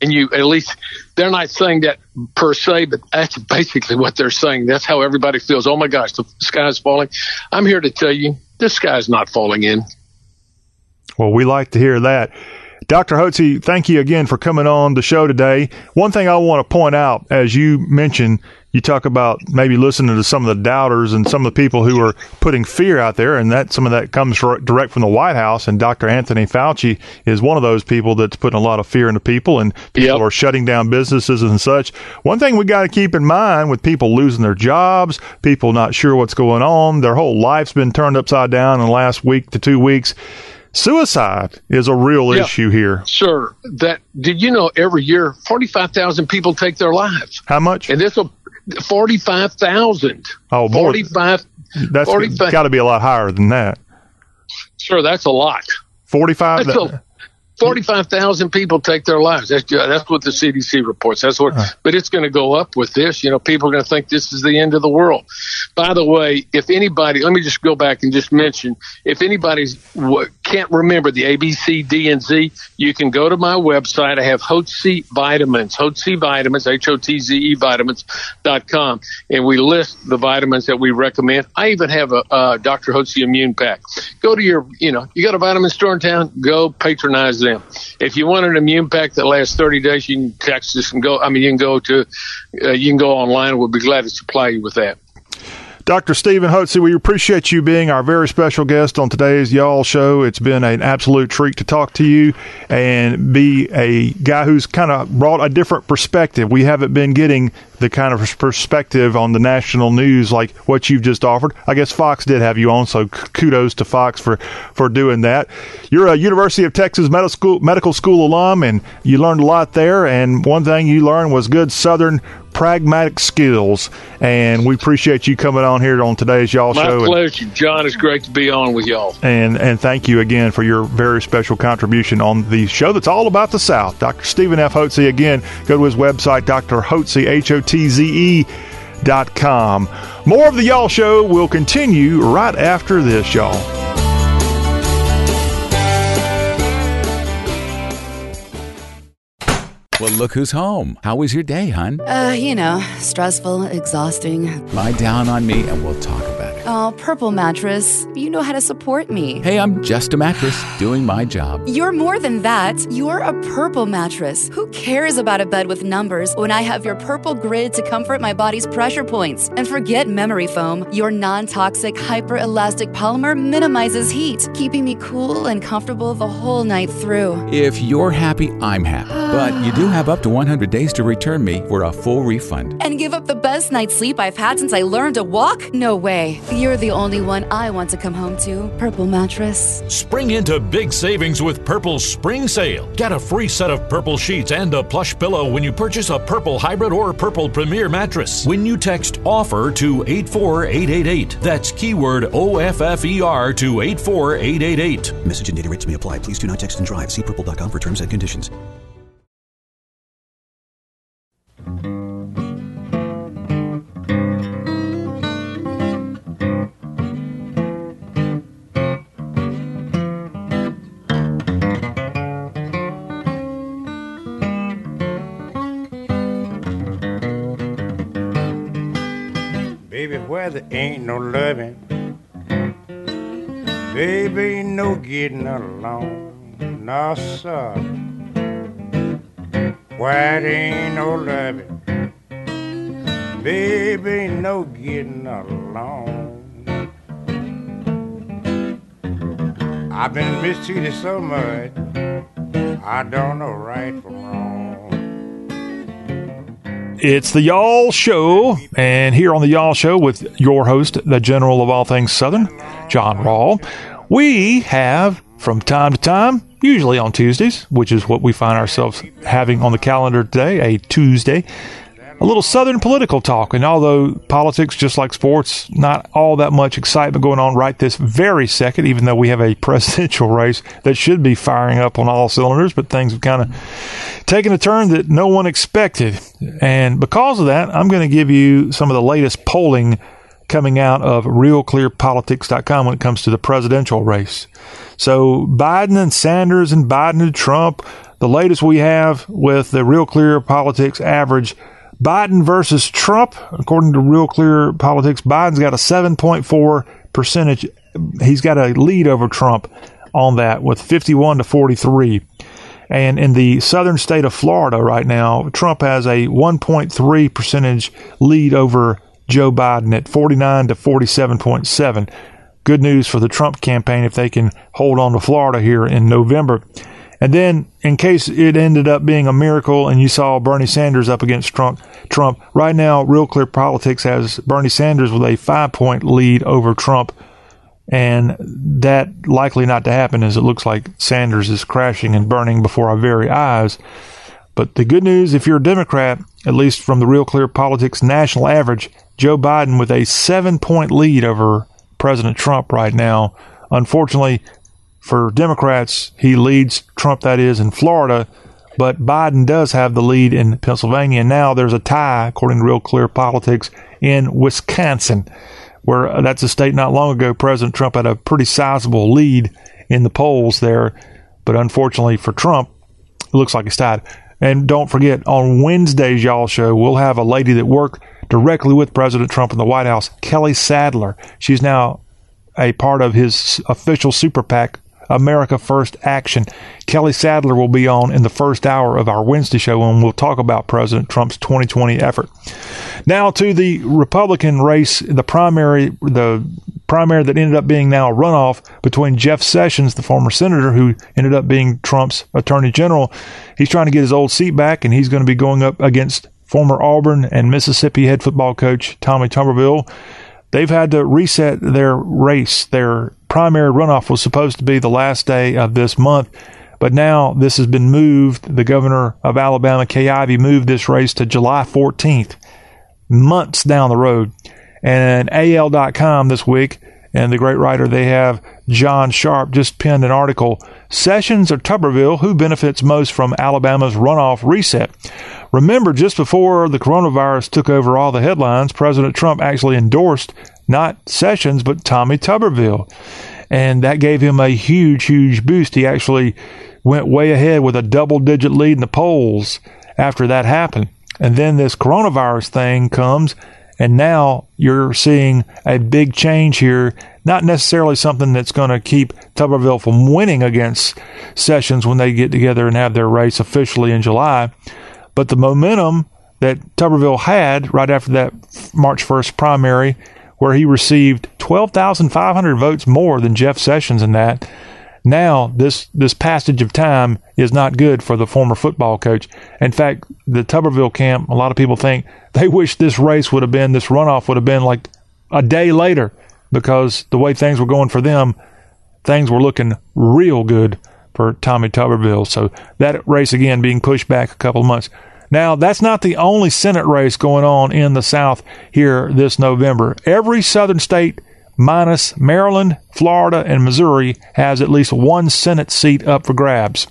and you at least they're not saying that per se, but that's basically what they're saying. That's how everybody feels. Oh my gosh, the sky is falling. I'm here to tell you, this sky's not falling in. Well, we like to hear that. Dr. Hotze, thank you again for coming on the show today. One thing I want to point out, as you mentioned, you talk about maybe listening to some of the doubters and some of the people who are putting fear out there, and that some of that comes direct from the White House. And Dr. Anthony Fauci is one of those people that's putting a lot of fear into people, and people yep. are shutting down businesses and such. One thing we got to keep in mind with people losing their jobs, people not sure what's going on, their whole life's been turned upside down in the last week to two weeks Suicide is a real yeah, issue here. Sure. That did you know every year forty five thousand people take their lives. How much? And this will forty five thousand. Oh, forty five. That's 45. got to be a lot higher than that. Sure, that's a lot. Forty five. 45,000 people take their lives. That's that's what the CDC reports. That's what, uh. but it's going to go up with this. You know, people are going to think this is the end of the world. By the way, if anybody, let me just go back and just mention, if anybody can't remember the A, B, C, D, and Z, you can go to my website. I have Hotze Vitamins, Hotze Vitamins, H-O-T-Z-E Vitamins.com, and we list the vitamins that we recommend. I even have a, a Dr. Hotze Immune Pack. Go to your, you know, you got a vitamin store in town, go patronize them them. If you want an immune pack that lasts 30 days, you can text us and go. I mean, you can go to, uh, you can go online. We'll be glad to supply you with that. Dr. Stephen Hotze, we appreciate you being our very special guest on today's Y'all Show. It's been an absolute treat to talk to you and be a guy who's kind of brought a different perspective. We haven't been getting the kind of perspective on the national news like what you've just offered. I guess Fox did have you on, so kudos to Fox for, for doing that. You're a University of Texas medical school, medical school alum, and you learned a lot there. And one thing you learned was good Southern pragmatic skills. And we appreciate you coming on here on today's y'all My show. My pleasure, John. It's great to be on with y'all. And and thank you again for your very special contribution on the show that's all about the South. Dr. Stephen F. Hotze. Again, go to his website, Dr. Hotze, H O T Z E. Dot com. More of the Y'all Show will continue right after this, y'all. Well, look who's home. How was your day, hon? Uh, you know, stressful, exhausting. Lie down on me and we'll talk about it. Oh, Purple Mattress, you know how to support me. Hey, I'm just a mattress doing my job. You're more than that. You're a Purple Mattress. Who cares about a bed with numbers when I have your Purple Grid to comfort my body's pressure points? And forget memory foam. Your non toxic, hyper elastic polymer minimizes heat, keeping me cool and comfortable the whole night through. If you're happy, I'm happy. but you do have up to 100 days to return me for a full refund. And give up the best night's sleep I've had since I learned to walk? No way. You're the only one I want to come home to. Purple Mattress. Spring into big savings with Purple's spring sale. Get a free set of purple sheets and a plush pillow when you purchase a Purple Hybrid or Purple Premier mattress. When you text OFFER to 84888. That's keyword OFFER to 84888. Message and data rates may apply. Please do not text and drive. See purple.com for terms and conditions. Baby, where there ain't no loving, baby, no getting along. No, sir. Where there ain't no loving, baby, no getting along. I've been mistreated so much, I don't know right from wrong. It's the Y'all Show, and here on the Y'all Show with your host, the General of all things Southern, John Rawl, we have from time to time, usually on Tuesdays, which is what we find ourselves having on the calendar today, a Tuesday, a little Southern political talk. And although politics, just like sports, not all that much excitement going on right this very second, even though we have a [laughs] presidential race that should be firing up on all cylinders, but things have kind of taken a turn that no one expected. And because of that, I'm going to give you some of the latest polling coming out of realclearpolitics.com when it comes to the presidential race. So Biden and Sanders and Biden and Trump, the latest we have with the Real Clear Politics average Biden versus Trump, according to Real Clear Politics, Biden's got a 7.4 percentage. He's got a lead over Trump on that with 51 to 43. And in the southern state of Florida right now, Trump has a 1.3 percentage lead over Joe Biden at 49 to 47.7. Good news for the Trump campaign if they can hold on to Florida here in November. And then, in case it ended up being a miracle and you saw Bernie Sanders up against Trump, Trump, right now, Real Clear Politics has Bernie Sanders with a five point lead over Trump. And that likely not to happen as it looks like Sanders is crashing and burning before our very eyes. But the good news, if you're a Democrat, at least from the Real Clear Politics national average, Joe Biden with a seven point lead over President Trump right now. Unfortunately, for Democrats, he leads Trump, that is, in Florida, but Biden does have the lead in Pennsylvania. Now there's a tie, according to Real Clear Politics, in Wisconsin, where uh, that's a state not long ago President Trump had a pretty sizable lead in the polls there. But unfortunately for Trump, it looks like he's tied. And don't forget, on Wednesday's y'all show, we'll have a lady that worked directly with President Trump in the White House, Kelly Sadler. She's now a part of his official super PAC America First Action. Kelly Sadler will be on in the first hour of our Wednesday show, and we'll talk about President Trump's 2020 effort. Now to the Republican race, the primary, the primary that ended up being now a runoff between Jeff Sessions, the former senator who ended up being Trump's attorney general. He's trying to get his old seat back, and he's going to be going up against former Auburn and Mississippi head football coach Tommy Tuberville. They've had to reset their race, their primary runoff was supposed to be the last day of this month, but now this has been moved. The governor of Alabama, Kay Ivey, moved this race to July 14th, months down the road. And AL.com this week, and the great writer they have, John Sharp, just penned an article Sessions or Tuberville, who benefits most from Alabama's runoff reset? Remember, just before the coronavirus took over all the headlines, President Trump actually endorsed not Sessions, but Tommy Tuberville. And that gave him a huge, huge boost. He actually went way ahead with a double digit lead in the polls after that happened. And then this coronavirus thing comes, and now you're seeing a big change here. Not necessarily something that's going to keep Tuberville from winning against Sessions when they get together and have their race officially in July, but the momentum that Tuberville had right after that March 1st primary where he received 12,500 votes more than Jeff Sessions in that. Now, this, this passage of time is not good for the former football coach. In fact, the Tuberville camp, a lot of people think they [laughs] wish this race would have been, this runoff would have been like a day later because the way things were going for them, things were looking real good for Tommy Tuberville. So that race again being pushed back a couple of months. Now, that's not the only Senate race going on in the South here this November. Every southern state minus Maryland, Florida, and Missouri has at least one Senate seat up for grabs.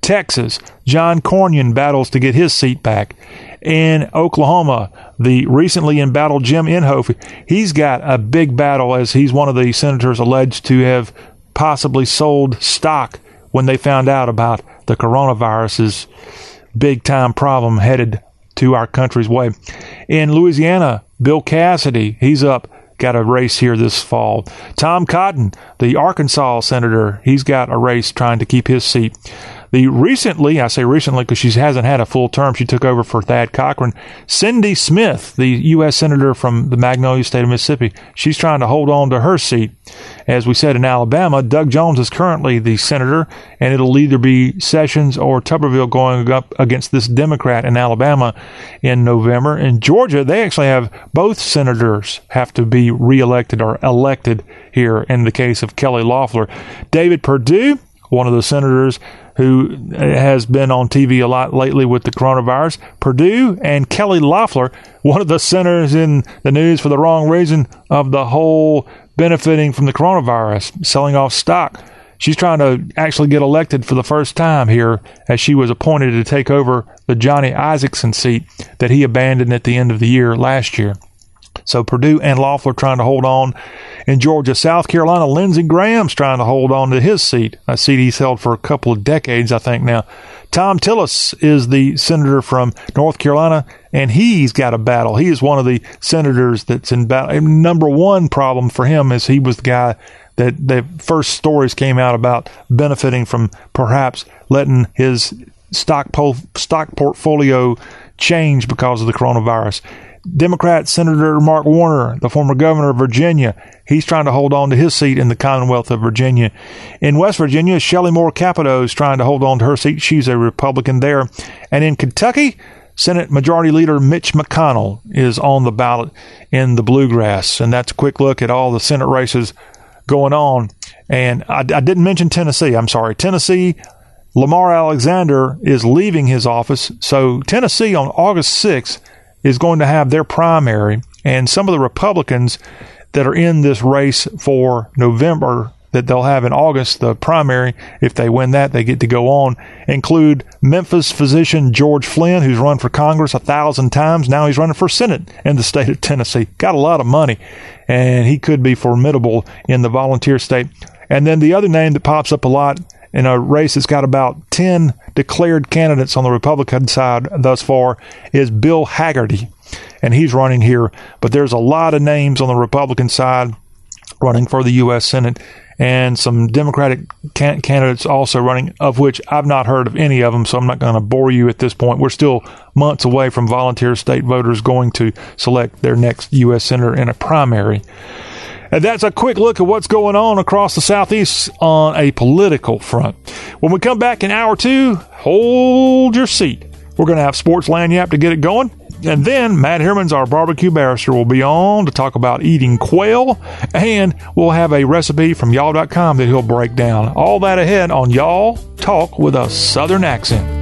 Texas, John Cornyn battles to get his seat back. In Oklahoma, the recently embattled Jim Inhofe, he's got a big battle as he's one of the senators alleged to have possibly sold stock when they found out about the coronavirus's big time problem headed to our country's way. In Louisiana, Bill Cassidy, he's up, got a race here this fall. Tom Cotton, the Arkansas senator, he's got a race trying to keep his seat. The recently, I say recently because she hasn't had a full term, she took over for Thad Cochran. Cindy Smith, the U.S. Senator from the Magnolia State of Mississippi, she's trying to hold on to her seat. As we said in Alabama, Doug Jones is currently the senator, and it'll either be Sessions or Tuberville going up against this Democrat in Alabama in November. In Georgia, they actually have both senators have to be reelected or elected here in the case of Kelly Loeffler. David Perdue, one of the senators who uh, has been on TV a lot lately with the coronavirus. Perdue, and Kelly Loeffler, one of the senators in the news for the wrong reason of the whole benefiting from the coronavirus, selling off stock. She's trying to actually get elected for the first time here as she was appointed to take over the Johnny Isakson seat that he abandoned at the end of the year last year. So Perdue and Loeffler trying to hold on in Georgia. South Carolina, Lindsey Graham's trying to hold on to his seat, a seat he's held for a couple of decades, I think now. Thom Tillis is the senator from North Carolina, and he's got a battle. He is one of the senators that's in battle. Number one problem for him is he was the guy that the first stories came out about benefiting from perhaps letting his stock po- stock portfolio change because of the coronavirus. Democrat Senator Mark Warner, the former governor of Virginia, he's trying to hold on to his seat in the Commonwealth of Virginia. In West Virginia, Shelley Moore Capito is trying to hold on to her seat. She's a Republican there. And in Kentucky, Senate Majority Leader Mitch McConnell is on the ballot in the bluegrass. And that's a quick look at all the Senate races going on. And I, I didn't mention Tennessee. I'm sorry. Tennessee, Lamar Alexander is leaving his office. So Tennessee on August 6th is going to have their primary, and some of the Republicans that are in this race for November that they'll have in August, the primary, if they win that, they get to go on, include Memphis physician George Flinn, who's run for Congress a thousand times. Now he's running for Senate in the state of Tennessee. Got a lot of money, and he could be formidable in the volunteer state. And then the other name that pops up a lot in a race that's got about 10 declared candidates on the Republican side thus far is Bill Hagerty. and he's running here. But there's a lot of names on the Republican side running for the U.S. Senate, and some Democratic can- candidates also running, of which I've not heard of any of them, so I'm not going to bore you at this point. We're still months away from volunteer state voters going to select their next U.S. Senator in a primary. And that's a quick look at what's going on across the Southeast on a political front. When we come back in hour two, hold your seat. We're going to have Sports Lagniappe to get it going. And then Matt Herman's our barbecue barrister will be on to talk about eating quail. And we'll have a recipe from y'all.com that he'll break down. All that ahead on Y'all Talk with a Southern accent.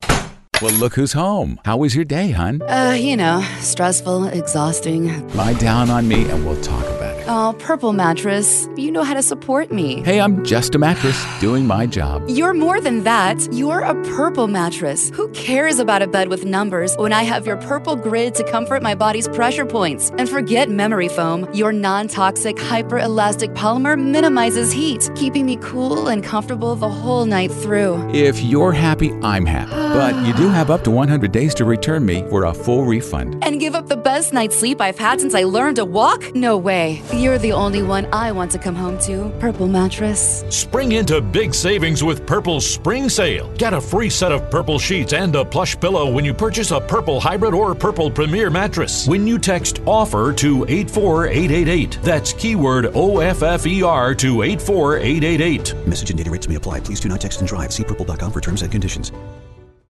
Well, look who's home. How was your day, hun? Uh, you know, stressful, exhausting. Lie down on me and we'll talk about it. Oh, Purple Mattress, you know how to support me. Hey, I'm just a mattress doing my job. You're more than that. You're a Purple Mattress. Who cares about a bed with numbers when I have your Purple Grid to comfort my body's pressure points? And forget memory foam. Your non toxic, hyper-elastic polymer minimizes heat, keeping me cool and comfortable the whole night through. If you're happy, I'm happy. [sighs] But you do have up to 100 days to return me for a full refund. And give up the best night's sleep I've had since I learned to walk? No way. You're the only one I want to come home to. Purple Mattress. Spring into big savings with Purple's spring sale. Get a free set of purple sheets and a plush pillow when you purchase a purple hybrid or purple premier mattress. When you text OFFER to 84888. That's keyword OFFER to 84888. Message and data rates may apply. Please do not text and drive. See purple.com for terms and conditions.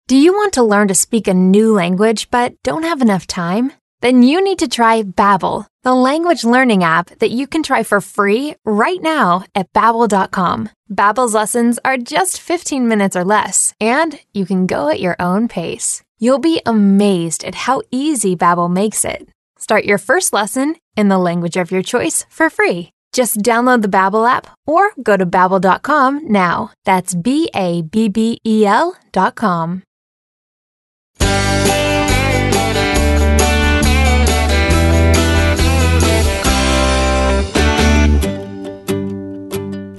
Do you want to learn to speak a new language but don't have enough time? Then you need to try Babbel, the language learning app that you can try for free right now at babbel.com. Babbel's lessons are just 15 minutes or less, and you can go at your own pace. You'll be amazed at how easy Babbel makes it. Start your first lesson in the language of your choice for free. Just download the Babbel app or go to babbel.com now. That's B A B B E L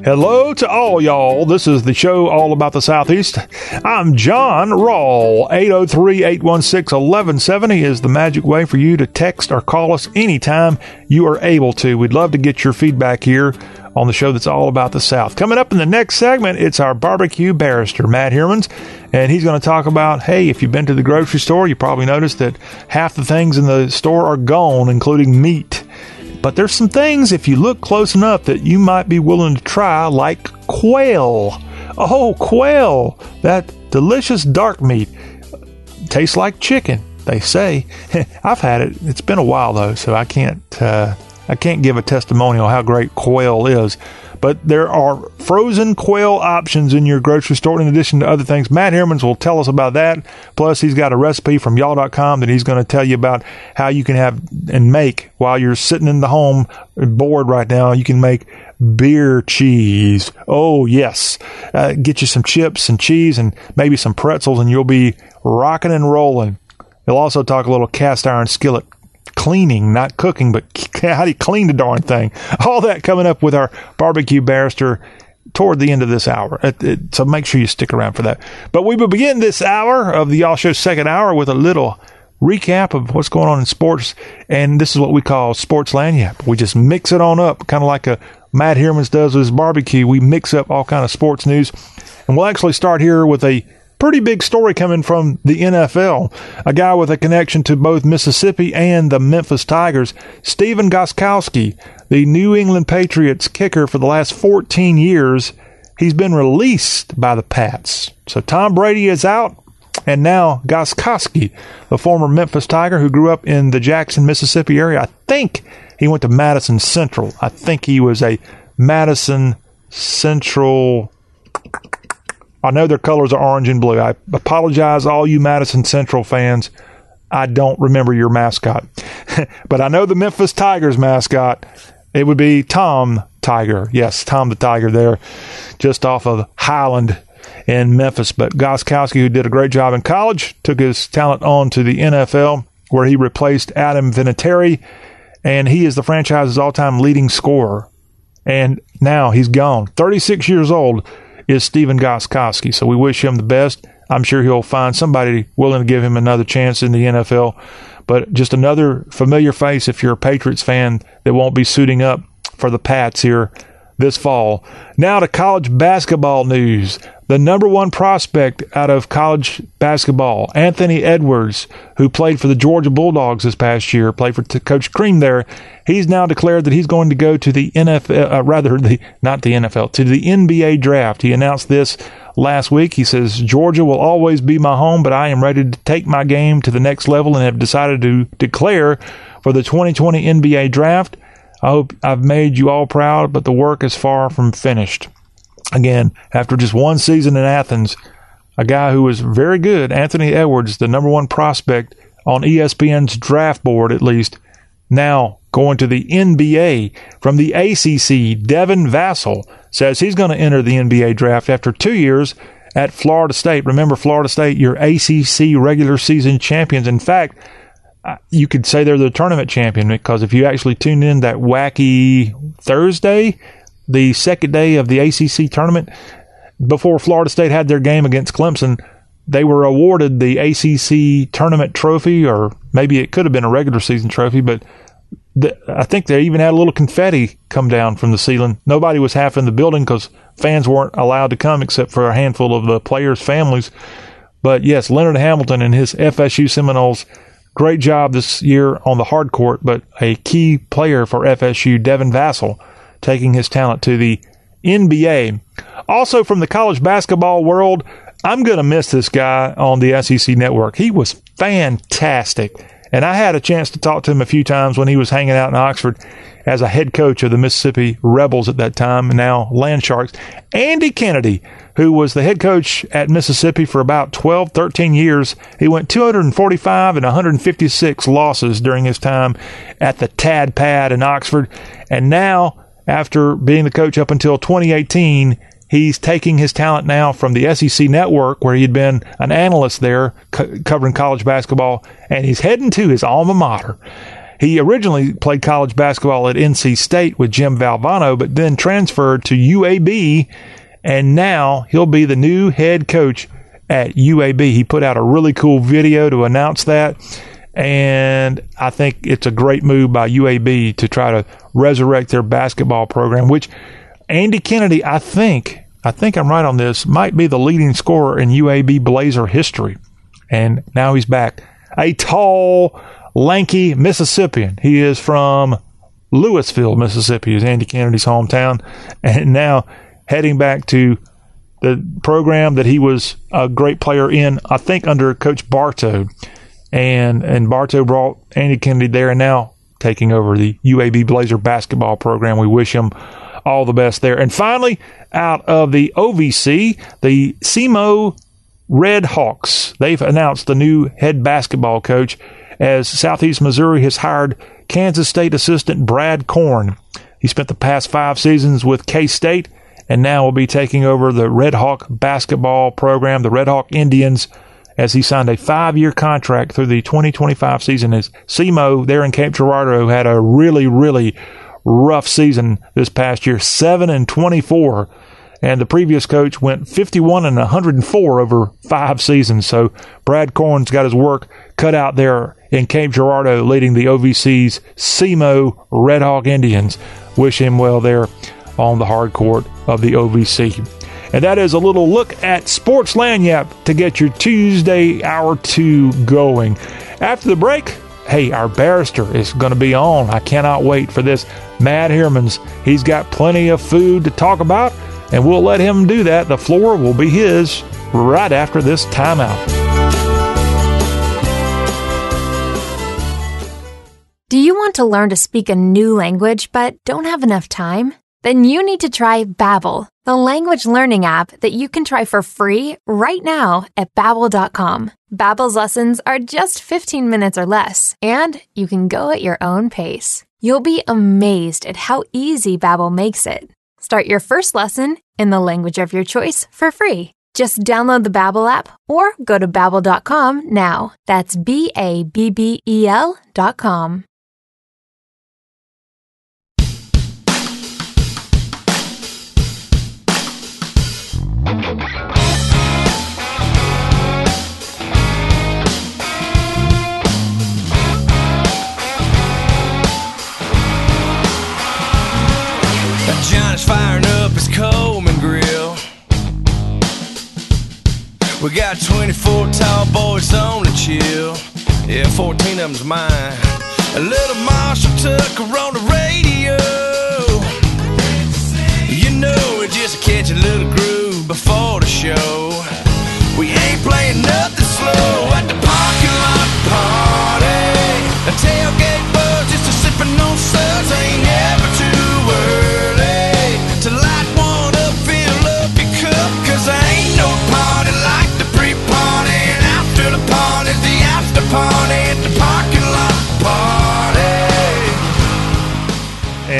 Hello to all y'all. This is the show all about the Southeast. I'm John Rawl. 803-816-1170 is the magic way for you to text or call us anytime you are able to. We'd love to get your feedback here on the show that's all about the South. Coming up in the next segment, it's our barbecue barrister, Matt Hermans, and he's going to talk about, hey, if you've been to the grocery store, you probably noticed that half the things in the store are gone, including meat. But there's some things, if you look close enough, that you might be willing to try, like quail. Oh, quail! That delicious dark meat. Tastes like chicken, they say. [laughs] I've had it. It's been a while though, so I can't uh, I can't give a testimonial how great quail is. But there are frozen quail options in your grocery store in addition to other things. Matt Hermans will tell us about that. Plus, he's got a recipe from y'all.com that he's going to tell you about how you can have and make while you're sitting in the home bored right now. You can make beer cheese. Oh, yes. Uh, get you some chips and cheese and maybe some pretzels, and you'll be rocking and rolling. He'll also talk a little cast iron skillet cleaning, not cooking, but [laughs] how do you clean the darn thing? All that coming up with our barbecue barrister toward the end of this hour. so make sure you stick around for that. But we will begin this hour of the Y'all Show second hour with a little recap of what's going on in sports. And this is what we call Sports Lagniappe. We just mix it on up, kind of like a Matt Hermans does with his barbecue. We mix up all kind of sports news. And we'll actually start here with a pretty big story coming from the NFL. A guy with a connection to both Mississippi and the Memphis Tigers, Stephen Gostkowski, the New England Patriots kicker for the last 14 years, he's been released by the Pats. So Tom Brady is out. And now Gostkowski, the former Memphis Tiger who grew up in the Jackson, Mississippi area, I think he went to Madison Central. I think he was a Madison Central I know their colors are orange and blue. I apologize, all you Madison Central fans. I don't remember your mascot, [laughs] but I know the Memphis Tigers mascot. It would be Tom Tiger. Yes, Tom the Tiger there, just off of Highland in Memphis. But Gostkowski, who did a great job in college, took his talent on to the NFL, where he replaced Adam Vinatieri, and he is the franchise's all-time leading scorer. And now he's gone. 36 years old is Stephen Gostkowski. So we wish him the best. I'm sure he'll find somebody willing to give him another chance in the NFL. But just another familiar face if you're a Patriots fan that won't be suiting up for the Pats here this fall. Now to college basketball news the number one prospect out of college basketball, Anthony Edwards, who played for the Georgia Bulldogs this past year, played for Coach Crean there. He's now declared that he's going to go to the NFL, uh, rather [laughs] the not the NFL, to the NBA draft. He announced this last week. He says Georgia will always be my home, but I am ready to take my game to the next level and have decided to declare for the 2020 NBA draft. I hope I've made you all proud, but the work is far from finished. Again, after just one season in Athens, a guy who was very good, Anthony Edwards, the number one prospect on ESPN's draft board at least, now going to the NBA from the ACC. Devin Vassell says he's going to enter the NBA draft after two years at Florida State. Remember, Florida State, your ACC regular season champions. In fact, uh, you could say they're the tournament champion because if you actually tune in that wacky Thursday, the second day of the ACC tournament, before Florida State had their game against Clemson, they were awarded the ACC tournament trophy, or maybe it could have been a regular season trophy, but the, I think they even had a little confetti come down from the ceiling. Nobody was half in the building because fans weren't allowed to come except for a handful of the players' families. But yes, Leonard Hamilton and his FSU Seminoles, great job this year on the hard court, but a key player for FSU, Devin Vassell taking his talent to the NBA. Also, from the college basketball world, I'm going to miss this guy on the SEC network. He was fantastic And I had a chance to talk to him a few times when he was hanging out in Oxford as a head coach of the Mississippi Rebels at that time, now Land Sharks. Andy Kennedy, who was the head coach at Mississippi for about 12, 13 years, he went 245 and 156 losses during his time at the Tad Pad in Oxford. And now, after being the coach up until 2018, He's taking his talent now from the SEC network, where he'd been an analyst there co- covering college basketball, and he's heading to his alma mater. He originally played college basketball at NC State with Jim Valvano, but then transferred to UAB, and now he'll be the new head coach at UAB. He put out a really cool video to announce that, and I think it's a great move by UAB to try to resurrect their basketball program, which Andy Kennedy, I think, I think I'm right on this, might be the leading scorer in UAB Blazer history. And now he's back. A tall, lanky Mississippian. He is from Louisville, Mississippi, is Andy Kennedy's hometown. [laughs] And now heading back to the program that he was a great player in, I think under Coach Bartow. And and Bartow brought Andy Kennedy there and now taking over the UAB Blazer basketball program. We wish him all the best there. And finally, out of the OVC, the SEMO Red Hawks. They've announced the new head basketball coach as Southeast Missouri has hired Kansas State assistant Brad Korn. He spent the past five seasons with K State and now will be taking over the Red Hawk basketball program, the Red Hawk Indians, as he signed a five year contract through the 2025 season. As SEMO there in Cape Girardeau had a really, really rough season this past year, 7 and 24. And the previous coach went 51 and 104 over five seasons. So Brad Korn's got his work cut out there in Cape Girardeau, leading the OVC's SEMO Red Hawk Indians. Wish him well there on the hard court of the OVC. And that is a little look at Sports Lagniappe to get your Tuesday hour two going. After the break, hey, our barrister is going to be on. I cannot wait for this. Matt Hermans, he's got plenty of food to talk about, and we'll let him do that. The floor will be his right after this timeout. Do you want to learn to speak a new language but don't have enough time? Then you need to try Babbel, the language learning app that you can try for free right now at babbel.com. Babbel's lessons are just 15 minutes or less, and you can go at your own pace. You'll be amazed at how easy Babbel makes it. Start your first lesson in the language of your choice for free. Just download the Babbel app or go to babbel.com now. That's B A B B E L.com. his Coleman grill. We got 24 tall boys on the chill. Yeah, 14 of them's mine. A little Marshall Tucker on the radio. You know, it just catch a little groove before the show. We ain't playing nothing slow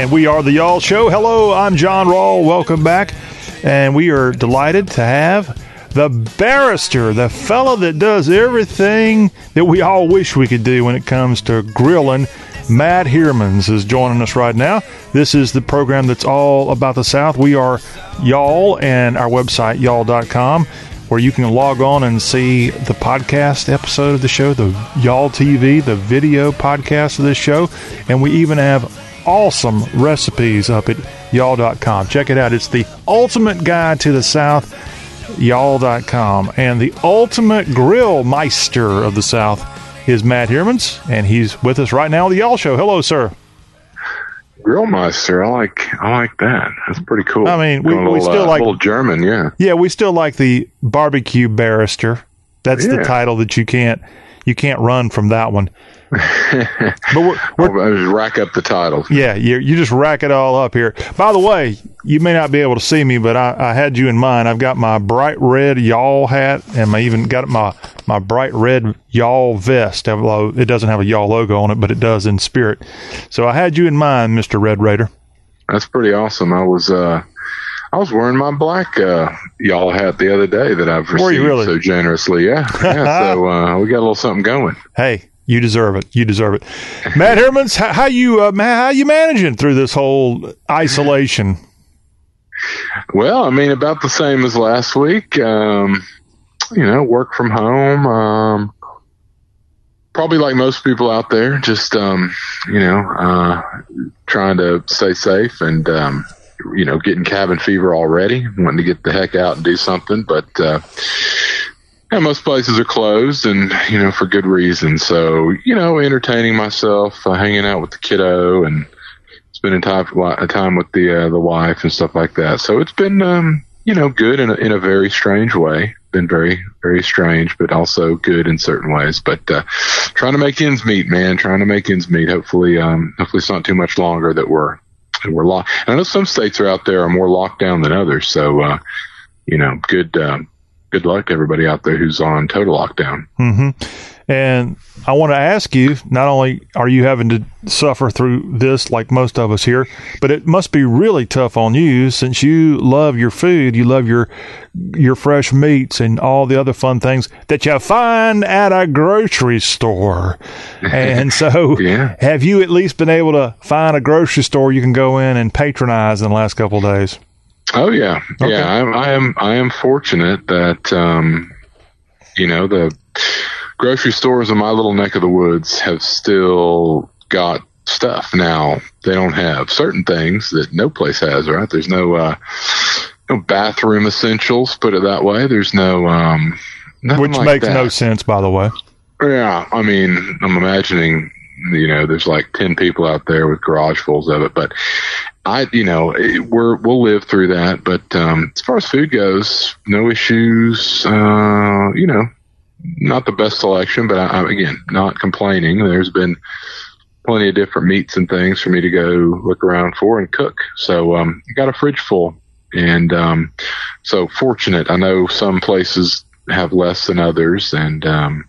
And we are the Y'all Show. Hello, I'm John Rawl. Welcome back. And we are delighted to have the barrister, the fellow that does everything that we all wish we could do when it comes to grilling. Matt Hermans is joining us right now. This is the program that's all about the South. We are Y'all and our website, y'all.com, where you can log on and see the podcast episode of the show, the Y'all TV, the video podcast of this show. And we even have awesome recipes up at y'all.com. Check it out. It's the ultimate guide to the South, y'all.com. And the ultimate grill meister of the South is Matt Hermans, and he's with us right now on the Y'all Show. Hello, sir. Grillmeister, I like I like that. That's pretty cool. I mean, we, a little, still uh, like little German, yeah. Yeah, we still like the barbecue barrister. That's the title that you can't you can't run from that one. But we're, we're just rack up the titles. Yeah, you you just rack it all up here. By the way, you may not be able to see me, but I, I had you in mind. I've got my bright red y'all hat, and I even got my my bright red y'all vest. Although it doesn't have a y'all logo on it, but it does in spirit. So I had you in mind, Mister Red Raider. That's pretty awesome. I was uh, I was wearing my black uh, y'all hat the other day that I've received really? so generously. Yeah, yeah. [laughs] so uh, we got a little something going. Hey, you deserve it. You deserve it. Matt Hermans, how, how you uh, how you managing through this whole isolation? Well, I mean, about the same as last week. Um, you know, work from home. Um, probably like most people out there, just um, you know, uh, trying to stay safe and um, you know, getting cabin fever already, wanting to get the heck out and do something, but. Uh, yeah, most places are closed, and you know for good reason. So you know, entertaining myself, uh, hanging out with the kiddo, and spending time time with the uh, the wife and stuff like that. So it's been um, you know good in a, in a very strange way. Been very very strange, but also good in certain ways. But uh, trying to make ends meet, man. Trying to make ends meet. Hopefully, um, hopefully it's not too much longer that we're that we're locked. And I know some states are out there are more locked down than others. So uh, you know, good. Um, good luck everybody out there who's on total lockdown. Mm-hmm. And I want to ask you not only are you having to suffer through this like most of us here, but it must be really tough on you since you love your food, you love your your fresh meats and all the other fun things that you find at a grocery store. And so, [laughs] yeah. have you at least been able to find a grocery store you can go in and patronize in the last couple of days? Oh yeah, okay. yeah. I'm, I am. I am fortunate that um, you know the grocery stores in my little neck of the woods have still got stuff. Now they don't have certain things that no place has. Right? There's no uh, no bathroom essentials. Put it that way. There's no um, which like makes that. no sense, by the way. Yeah, I mean, I'm imagining you know, there's like 10 people out there with garage fulls of it, but I, you know, we're, we'll live through that. But, um, as far as food goes, no issues, uh, you know, not the best selection, but I, I, again, not complaining. There's been plenty of different meats and things for me to go look around for and cook. So, um, I got a fridge full and, um, so fortunate. I know some places have less than others and, um,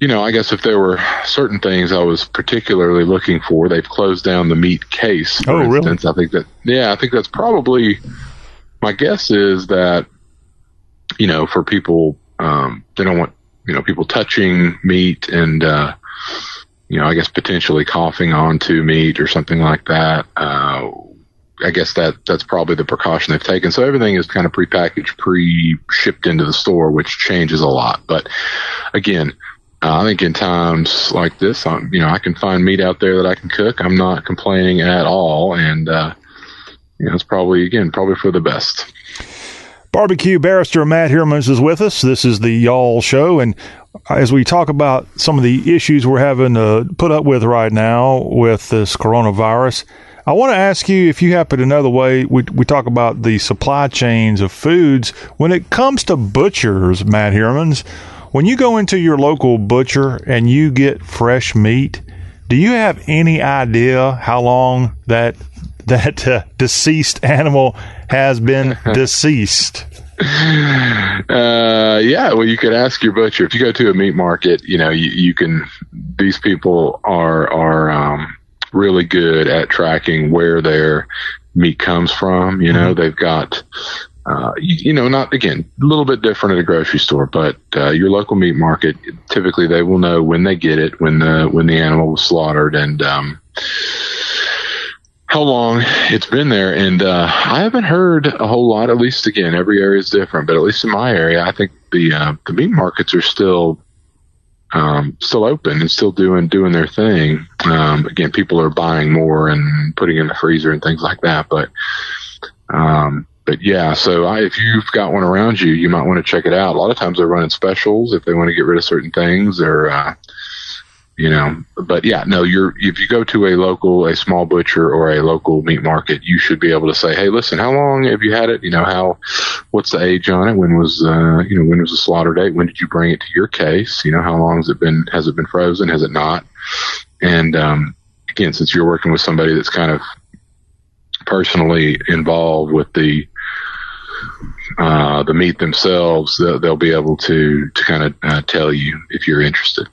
you know, I guess if there were certain things I was particularly looking for, they've closed down the meat case. For oh, instance. really? I think that, yeah, I think that's probably, my guess is that, you know, for people, um, they don't want, you know, people touching meat and, uh, you know, I guess potentially coughing onto meat or something like that. Uh, I guess that that's probably the precaution they've taken. So everything is kind of prepackaged, pre-shipped into the store, which changes a lot. But again, uh, I think in times like this, I'm, you know, I can find meat out there that I can cook. I'm not complaining at all, and uh, you know, it's probably again probably for the best. Barbecue barrister Matt Hermans is with us. This is the Y'all Show, and as we talk about some of the issues we're having to put up with right now with this coronavirus, I want to ask you if you happen to know the way we, we talk about the supply chains of foods when it comes to butchers, Matt Hermans. When you go into your local butcher and you get fresh meat, do you have any idea how long that [laughs] that uh, deceased animal has been [laughs] deceased? Uh, yeah, well, you could ask your butcher if you go to a meat market. You know, you, you can. These people are are um, really good at tracking where their meat comes from. You know, mm-hmm. they've got uh, you, you, know, not again, a little bit different at a grocery store, but uh, your local meat market, typically they will know when they get it, when the when the animal was slaughtered, and um, how long it's been there. And uh, I haven't heard a whole lot. At least again, every area is different, but at least in my area, I think the uh, the meat markets are still um, still open and still doing doing their thing. Um, again, people are buying more and putting in the freezer and things like that, but. Um, but yeah, so I, if you've got one around you, you might want to check it out. A lot of times they're running specials if they want to get rid of certain things or, uh, you know, but yeah, no, you're, if you go to a local, a small butcher or a local meat market, you should be able to say, Hey, listen, how long have you had it? You know, how, what's the age on it? When was, uh, you know, when was the slaughter date? When did you bring it to your case? You know, how long has it been, has it been frozen? Has it not? And, um, again, since you're working with somebody that's kind of personally involved with the, uh, the meat themselves, they'll, they'll be able to, to kind of uh, tell you if you're interested.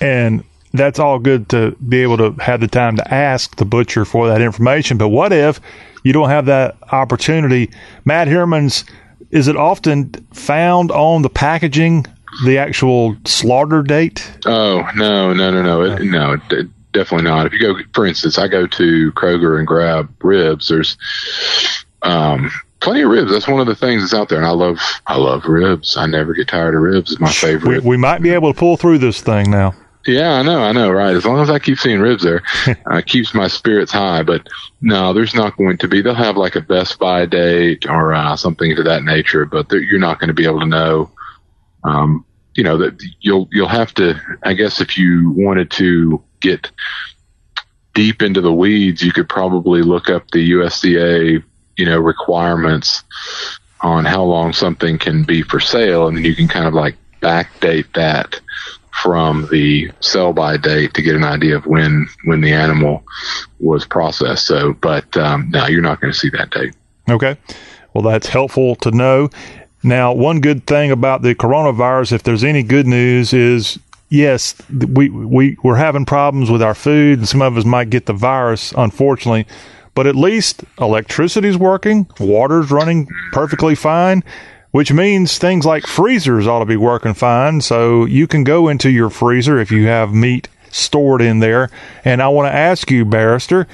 And that's all good to be able to have the time to ask the butcher for that information. But what if you don't have that opportunity? Matt Herman's, is it often found on the packaging, the actual slaughter date? Oh, no, no, no, no. It, no, it, definitely not. If you go, for instance, I go to Kroger and grab ribs, there's, um, plenty of ribs. That's one of the things that's out there, and I love I love ribs. I never get tired of ribs. It's my favorite. We, we might be able to pull through this thing now. Yeah, I know, I know, right? As long as I keep seeing ribs there, [laughs] uh, keeps my spirits high. But no, there's not going to be. They'll have like a Best Buy date or uh, something to that nature, but you're not going to be able to know. Um, you know that you'll you'll have to. I guess if you wanted to get deep into the weeds, you could probably look up the USDA you know, requirements on how long something can be for sale, and then you can kind of like backdate that from the sell by date to get an idea of when when the animal was processed. So, but um, you're not going to see that date. Okay, well, that's helpful to know. Now, one good thing about the coronavirus, if there's any good news, is yes, we we we're having problems with our food, and some of us might get the virus, unfortunately but at least electricity's working, water's running perfectly fine, which means things like freezers ought to be working fine. So you can go into your freezer if you have meat stored in there. And I want to ask you, Barrister,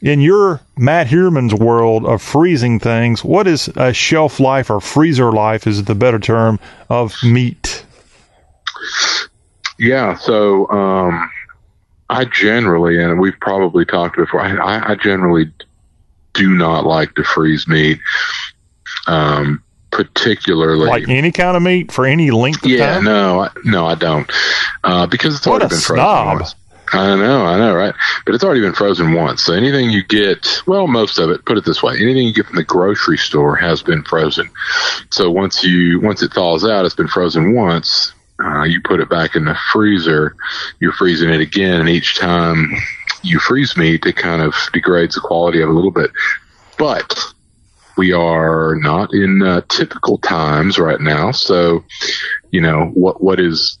in your Matt Herman's world of freezing things, what is a shelf life or freezer life is the better term of meat? Yeah, so um, I generally, and we've probably talked before, I, I generally do not like to freeze meat. Um, particularly like any kind of meat for any length of yeah, time. no, I, no, I don't, uh, because it's what already been frozen snob. once. I know, I know, right? But it's already been frozen once. So anything you get, well, most of it, put it this way, anything you get from the grocery store has been frozen. So once you, once it thaws out, it's been frozen once. Uh, you put it back in the freezer, you're freezing it again, and each time you freeze meat, it kind of degrades the quality of it a little bit. But we are not in uh, typical times right now, so you know what what is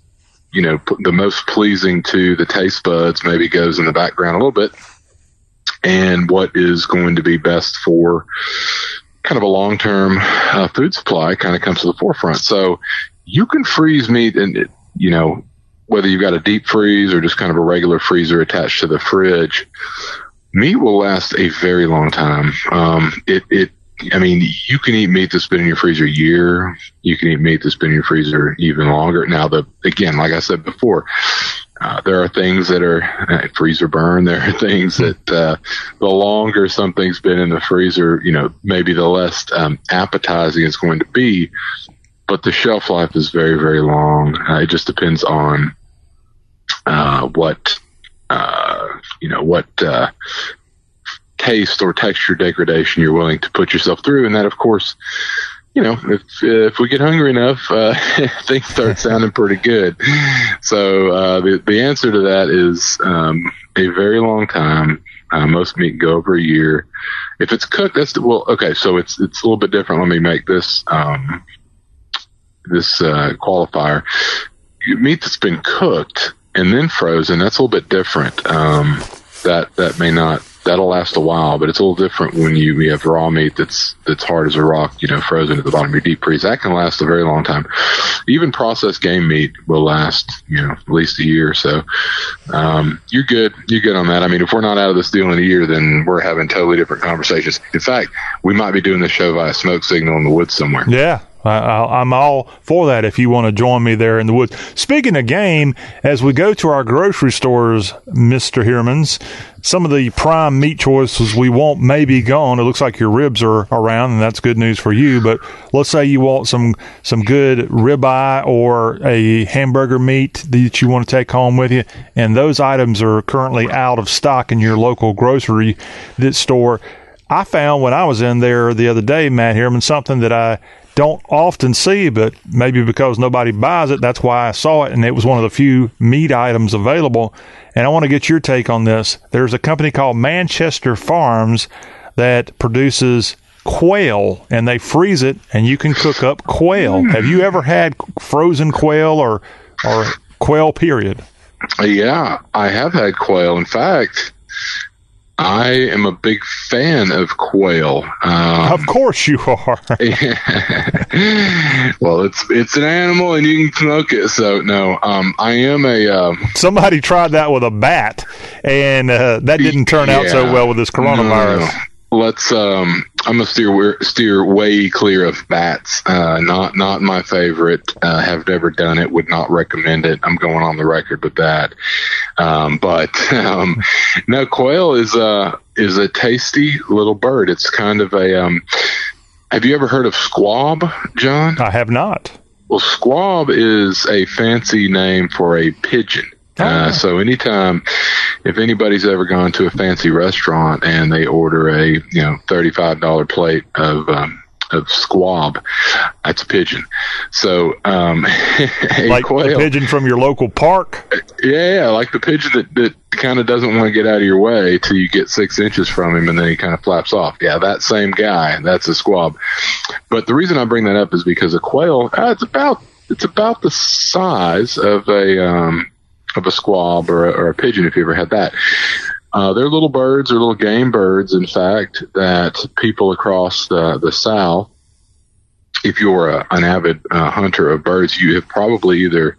you know the most pleasing to the taste buds maybe goes in the background a little bit, and what is going to be best for kind of a long term uh, food supply kind of comes to the forefront. So you can freeze meat and you know whether you've got a deep freeze or just kind of a regular freezer attached to the fridge, meat will last a very long time. Um, it, it, I mean, you can eat meat that's been in your freezer a year. You can eat meat that's been in your freezer even longer. Now, the again, like I said before, uh, there are things that are uh, freezer burn. [laughs] There are things that uh, the longer something's been in the freezer, you know, maybe the less um, appetizing it's going to be. But the shelf life is very, very long. Uh, it just depends on uh, what uh, you know what uh, taste or texture degradation you're willing to put yourself through, and that of course. You know, if if we get hungry enough, uh, [laughs] things start sounding pretty good. So the the answer to that is um, a very long time. Uh, most meat go over a year. If it's cooked, that's the, well. Okay, so it's it's a little bit different. Let me make this um, this uh, qualifier. Meat that's been cooked and then frozen, that's a little bit different. Um, that that may not that'll last a while, but it's a little different when you, you have raw meat that's that's hard as a rock, you know, frozen at the bottom of your deep freeze. That can last a very long time. Even processed game meat will last, you know, at least a year. Or so um, you're good. You're good on that. I mean, if we're not out of this deal in a year, then we're having totally different conversations. In fact, we might be doing this show via smoke signal in the woods somewhere. Yeah, I, I'm all for that if you want to join me there in the woods. Speaking of game, as we go to our grocery stores, Mr. Heermans, some of the prime meat choices we want may be gone. It looks like your ribs are around, and that's good news for you. But let's say you want some some good ribeye or a hamburger meat that you want to take home with you, and those items are currently out of stock in your local grocery store. I found when I was in there the other day, Matt Heerman, something that I don't often see, but maybe because nobody buys it, that's why I saw it. And it was one of the few meat items available. And I want to get your take on this. There's a company called Manchester Farms that produces quail and they freeze it and you can cook up quail. Hmm. Have you ever had frozen quail or, or quail period? Yeah, I have had quail. In fact, I am a big fan of quail. Um, of course you are. [laughs] [laughs] well, it's it's an animal and you can smoke it. So no, um, I am a. Um, Somebody tried that with a bat, and uh, that didn't turn yeah, out so well with this coronavirus. No let's um i'm gonna steer steer way clear of bats. Uh not not my favorite. Uh have never done it. Would not recommend it. I'm going on the record with that. Um but [laughs] um no quail is a is a tasty little bird. It's kind of a um have you ever heard of squab john? I have not. Well squab is a fancy name for a pigeon uh, so anytime, if anybody's ever gone to a fancy restaurant and they order a you know thirty five dollar plate of um, of squab, that's a pigeon. So um, [laughs] like quail, a pigeon from your local park. Yeah, like the pigeon that that kind of doesn't want to get out of your way till you get six inches from him and then he kind of flaps off. Yeah, that same guy, that's a squab. But the reason I bring that up is because a quail, uh, it's about it's about the size of a um, of a squab or a, or a pigeon if you ever had that. Uh, they're little birds or little game birds, in fact, that people across the, the South, if you're a, an avid uh, hunter of birds, you have probably either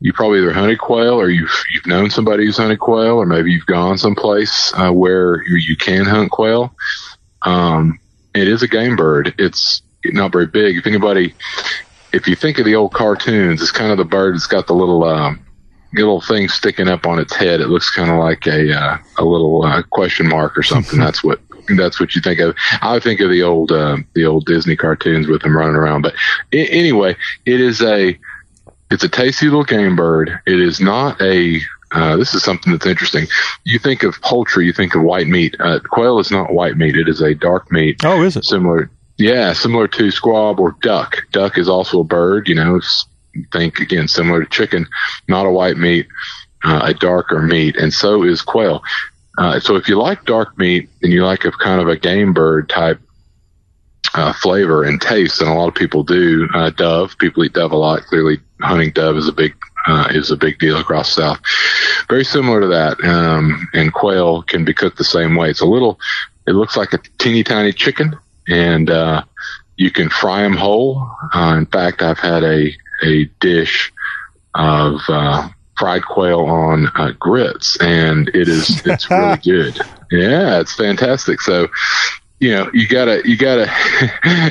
you probably either hunted quail or you've you've known somebody who's hunted quail, or maybe you've gone someplace uh, where you, you can hunt quail. Um, it is a game bird. It's not very big. If anybody, if you think of the old cartoons, it's kind of the bird that's got the little um, little thing sticking up on its head. It looks kind of like a uh, a little uh, question mark or something. [laughs] that's what that's what you think of. I think of the old uh, the old Disney cartoons with them running around. But I- anyway, it is a it's a tasty little game bird. It is not a uh, this is something that's interesting. You think of poultry, you think of white meat. Uh, quail is not white meat; it is a dark meat. Oh, is it similar? Yeah, similar to squab or duck. Duck is also a bird. You know, it's think again similar to chicken, not a white meat, uh, a darker meat, and so is quail. Uh, so if you like dark meat and you like a kind of a game bird type uh, flavor and taste, and a lot of people do, uh, dove. People eat dove a lot. Clearly, hunting dove is a big uh, is a big deal across South. Very similar to that, um, and quail can be cooked the same way. It's a little. It looks like a teeny tiny chicken, and uh, you can fry them whole. Uh, in fact, I've had a a dish of uh, fried quail on uh, grits, and it is it's really [laughs] good. Yeah, it's fantastic. So, you know, you gotta you gotta [laughs]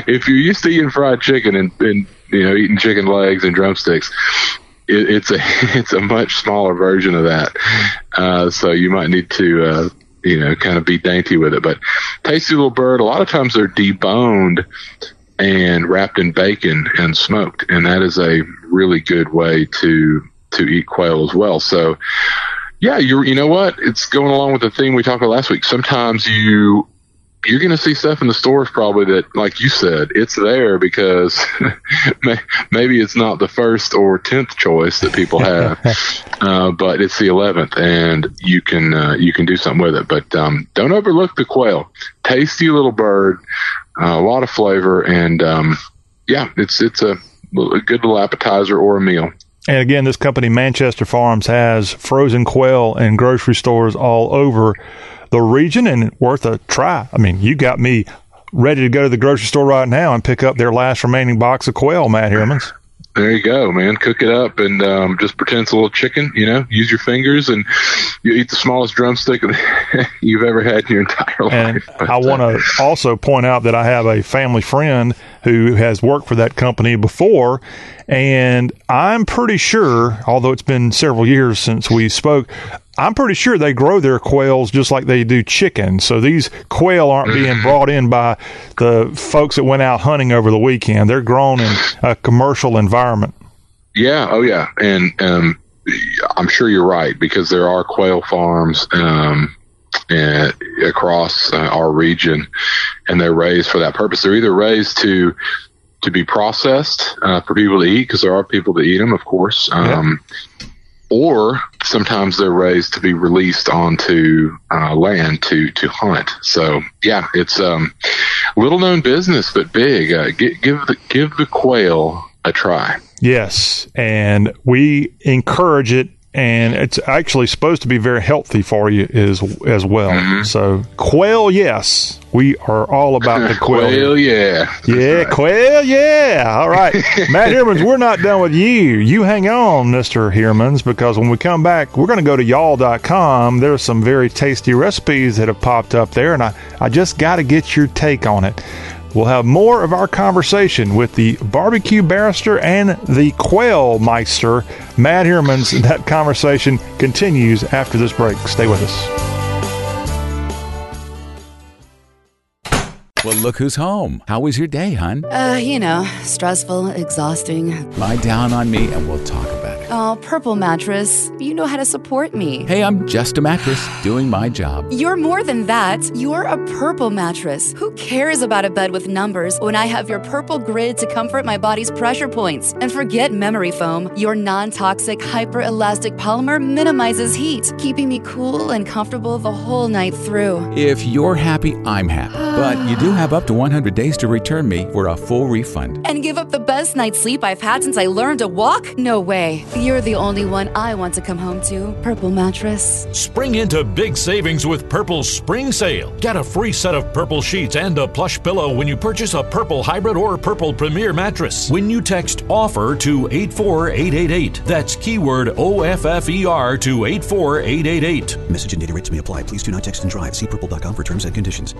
if you're used to eating fried chicken and, and you know eating chicken legs and drumsticks. It, it's a [laughs] it's a much smaller version of that, uh, so you might need to uh, you know kind of be dainty with it. But tasty little bird. A lot of times they're deboned and wrapped in bacon and smoked. And that is a really good way to, to eat quail as well. So yeah, you're, you know what? It's going along with the theme we talked about last week. Sometimes you, you're going to see stuff in the stores probably that, like you said, it's there because [laughs] maybe it's not the first or tenth choice that people have, [laughs] uh, but it's the eleventh, and you can uh, you can do something with it. But um, don't overlook the quail. Tasty little bird, a lot of flavor, and um, yeah, it's it's a, a good little appetizer or a meal. And again, this company, Manchester Farms, has frozen quail in grocery stores all over the region and worth a try. I mean, you got me ready to go to the grocery store right now and pick up their last remaining box of quail, Matt Heermans. There you go, man. Cook it up and um, just pretend it's a little chicken. You know, use your fingers and you eat the smallest drumstick [laughs] you've ever had in your entire life. But, I want uh, to also point out that I have a family friend who has worked for that company before, and I'm pretty sure, although it's been several years since we spoke, I'm pretty sure they grow their quails just like they do chicken. So these quail aren't being brought in by the folks that went out hunting over the weekend. They're grown in a commercial environment. Yeah, oh yeah, and um, I'm sure you're right because there are quail farms um, uh, across uh, our region, and they're raised for that purpose. They're either raised to to be processed uh, for people to eat because there are people that eat them, of course, um, or sometimes they're raised to be released onto uh, land to to hunt. So yeah, it's um, little known business but big. Uh, gi- give the give the quail a try. Yes, and we encourage it, and it's actually supposed to be very healthy for you as as well. Mm-hmm. So quail, yes, we are all about the [laughs] quail. Quail, yeah. Yeah, quail, yeah. All right. [laughs] Matt Hermans, we're not done with you. You hang on, Mr. Hermans, because when we come back, we're going to go to y'all.com. There's some very tasty recipes that have popped up there, and I, I just got to get your take on it. We'll have more of our conversation with the barbecue barrister and the quail meister, Matt Hermans. That conversation continues after this break. Stay with us. Well, look who's home. How was your day, hon? Uh, you know, stressful, exhausting. Lie down on me and we'll talk about it. Oh, Purple Mattress, you know how to support me. Hey, I'm just a mattress doing my job. You're more than that. You're a purple mattress. Who cares about a bed with numbers when I have your purple grid to comfort my body's pressure points? And forget memory foam. Your non toxic, hyper elastic polymer minimizes heat, keeping me cool and comfortable the whole night through. If you're happy, I'm happy. But you do have up to 100 days to return me for a full refund. And give up the best night's sleep I've had since I learned to walk? No way. You're the only one I want to come home to. Purple Mattress. Spring into big savings with Purple's spring sale. Get a free set of purple sheets and a plush pillow when you purchase a purple hybrid or purple premier mattress. When you text offer to 84888. That's keyword OFFER E to 84888. Message and data rates may apply. Please do not text and drive. See purple.com for terms and conditions.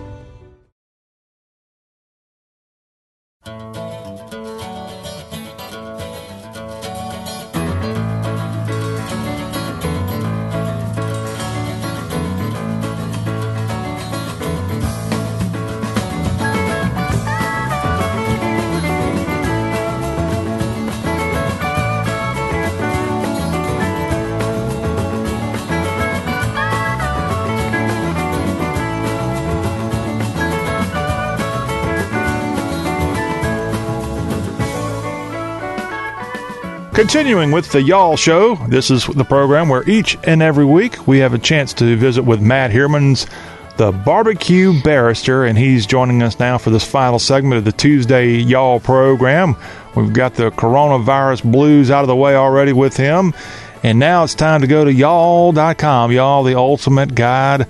Continuing with the Y'all Show, this is the program where each and every week we have a chance to visit with Matt Hermans, the barbecue barrister, and he's joining us now for this final segment of the Tuesday Y'all program. We've got the coronavirus blues out of the way already with him, and now it's time to go to y'all.com. Y'all, the ultimate guide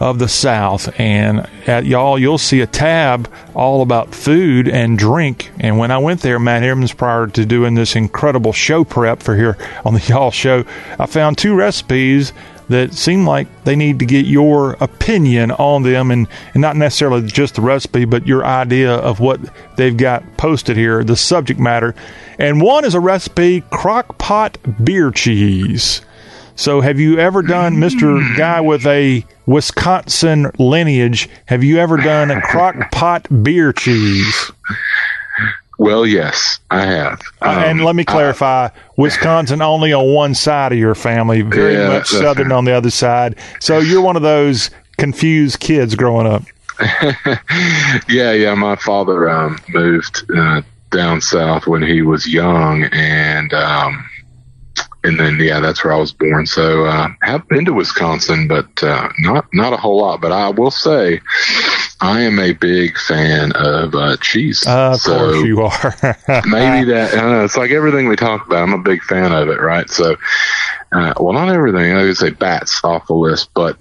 of the South. And at y'all, you'll see a tab all about food and drink. And when I went there, Matt Hermans, prior to doing this incredible show prep for here on the [laughs] Y'all Show, I found two recipes that seem like they need to get your opinion on them and, and not necessarily just the recipe, but your idea of what they've got posted here, the subject matter. And one is a recipe crock pot beer cheese. So, have you ever done, Mr. Guy with a Wisconsin lineage, have you ever done a crock pot beer cheese? Well, yes, I have. Uh, and let me clarify Wisconsin only on one side of your family, very Yeah, much southern on the other side. So, you're one of those confused kids growing up. [laughs] yeah, yeah. My father um, moved uh, down south when he was young, and um, and then yeah, that's where I was born. So uh, have been to Wisconsin, but uh, not not a whole lot. But I will say, I am a big fan of uh, cheese. Uh, of So course, you are. [laughs] maybe that I don't know, it's like everything we talk about. I'm a big fan of it, right? So, uh, well, not everything. I would say bats off the list, but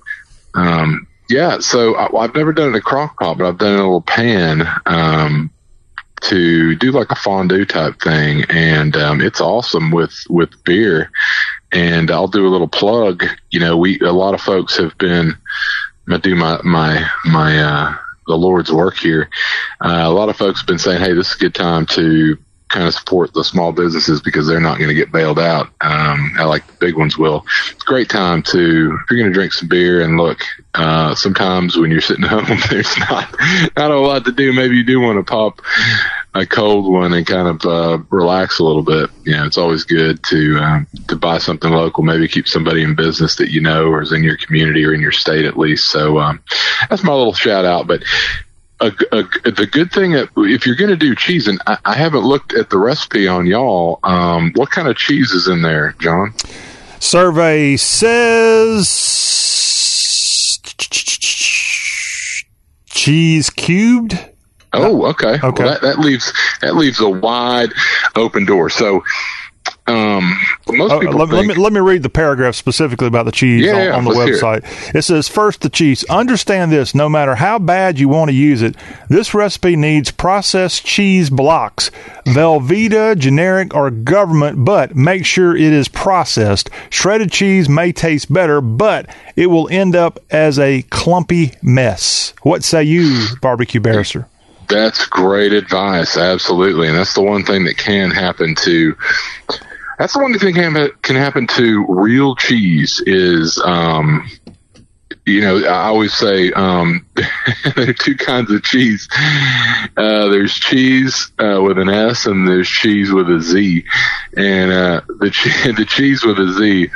um, yeah. So I, I've never done it in a crock pot, but I've done it in a little pan. Um, to do like a fondue type thing, and um, it's awesome with with beer. And I'll do a little plug. You know, we a lot of folks have been. I do my my my uh, the Lord's work here. Uh, a lot of folks have been saying, "Hey, this is a good time to kind of support the small businesses because they're not going to get bailed out. Um, I like the big ones will. It's a great time to if you're going to drink some beer and look. Uh, sometimes when you're sitting [laughs] home, there's not not a lot to do. Maybe you do want to pop a cold one and kind of uh, relax a little bit. You know, it's always good to um, to buy something local. Maybe keep somebody in business that you know or is in your community or in your state at least. So um, that's my little shout out. But a, a, the good thing that if you're going to do cheese, and I, I, haven't looked at the recipe on y'all, um, what kind of cheese is in there, John? Survey says cheese cubed. Oh, okay. Okay. Well, that, that leaves that leaves a wide open door. So um, most people let, think, let, me let me read the paragraph specifically about the cheese Yeah, on, yeah, on the website. It says first the cheese. Understand this: no matter how bad you want to use it, this recipe needs processed cheese blocks, Velveeta, generic, or government. But make sure it is processed. Shredded cheese may taste better, but it will end up as a clumpy mess. What say you, barbecue barrister? That's great advice. Absolutely. And that's the one thing that can happen to, that's the one thing can, can happen to real cheese is, um, you know, I always say um, [laughs] there are two kinds of cheese. Uh, there's cheese uh, with an S, and there's cheese with a Z. And uh, the che- [laughs] the cheese with a Z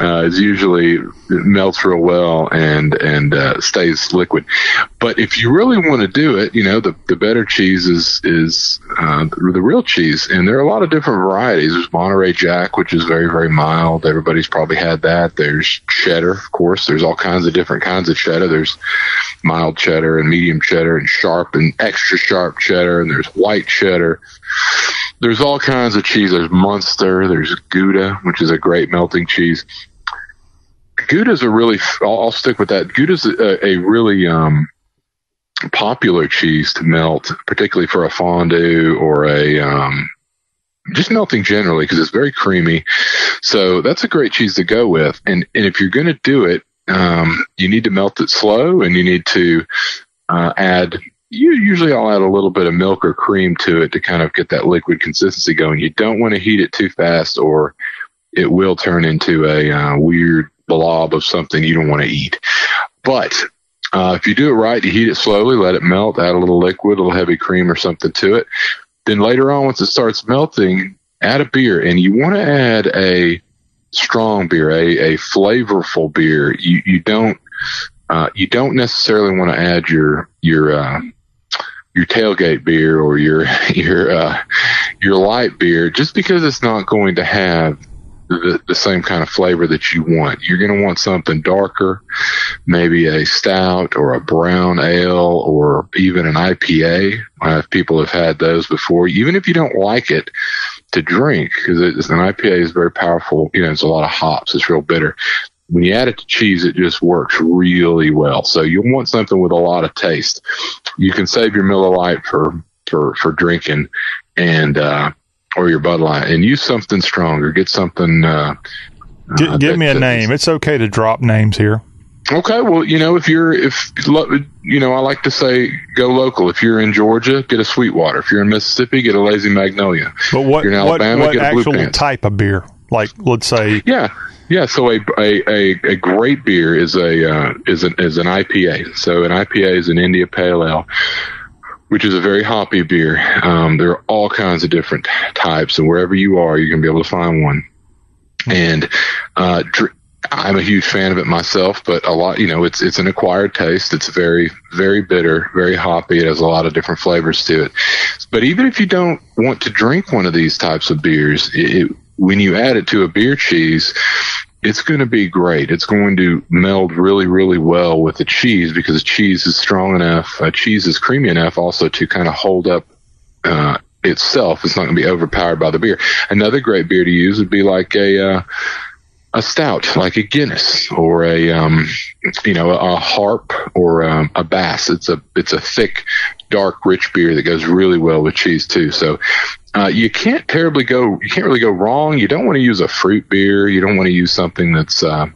uh, is usually melts real well and and uh, stays liquid. But if you really want to do it, you know the the better cheese is is uh, the, real cheese, and there are a lot of different varieties. There's Monterey Jack, which is very very mild. Everybody's probably had that. There's cheddar, of course. There's all kinds of different kinds of cheddar. There's mild cheddar and medium cheddar and sharp and extra sharp cheddar, and there's white cheddar there's all kinds of cheese. There's Munster. There's Gouda, which is a great melting cheese. Gouda's a really. I'll, I'll stick with that. Gouda's a, a really um, popular cheese to melt, particularly for a fondue or a um, just melting generally because it's very creamy. So that's a great cheese to go with. And and if you're going to do it, um, you need to melt it slow, and you need to uh, add you usually I'll add a little bit of milk or cream to it to kind of get that liquid consistency going. You don't want to heat it too fast or it will turn into a uh, weird blob of something you don't want to eat. But uh, if you do it right, you heat it slowly, let it melt, add a little liquid, a little heavy cream or something to it. Then later on, once it starts melting, add a beer, and you want to add a strong beer, a, a flavorful beer. You you don't uh, you don't necessarily want to add your your uh, your tailgate beer or your [laughs] your uh, your light beer just because it's not going to have the, the same kind of flavor that you want. You're going to want something darker, maybe a stout or a brown ale or even an IPA. Uh, people have had those before, even if you don't like it to drink, because an IPA is very powerful. You know, it's a lot of hops. It's real bitter. When you add it to cheese, it just works really well. So you'll want something with a lot of taste. You can save your Miller Lite for for for drinking, and uh, or your Bud Light, and use something stronger. Get something. Uh, G- uh, give me a name. It's okay to drop names here. Okay, well, you know, if you're, if, you know, I like to say go local. If you're in Georgia, get a Sweetwater. If you're in Mississippi, get a Lazy Magnolia. But what if you're in what, Alabama, what get a Blue actual type of beer? Like let's say Yeah, yeah. So a a, a, a great beer is a uh, is an is an IPA. So an IPA is an India Pale Ale, which is a very hoppy beer. Um, there are all kinds of different types, and wherever you are, you're gonna be able to find one. And uh, dr- I'm a huge fan of it myself, but a lot, you know, it's it's an acquired taste. It's very very bitter, very hoppy. It has a lot of different flavors to it. But even if you don't want to drink one of these types of beers, it, when you add it to a beer cheese, it's going to be great. It's going to meld really, really well with the cheese because the cheese is strong enough. Uh, cheese is creamy enough also to kind of hold up uh, itself. It's not going to be overpowered by the beer. Another great beer to use would be like a uh, a stout, like a Guinness or a um, you know, a, a harp or um, a bass. It's a it's a thick, dark, rich beer that goes really well with cheese too. So uh, you can't terribly go. You can't really go wrong. You don't want to use a fruit beer. You don't want to use something that's uh,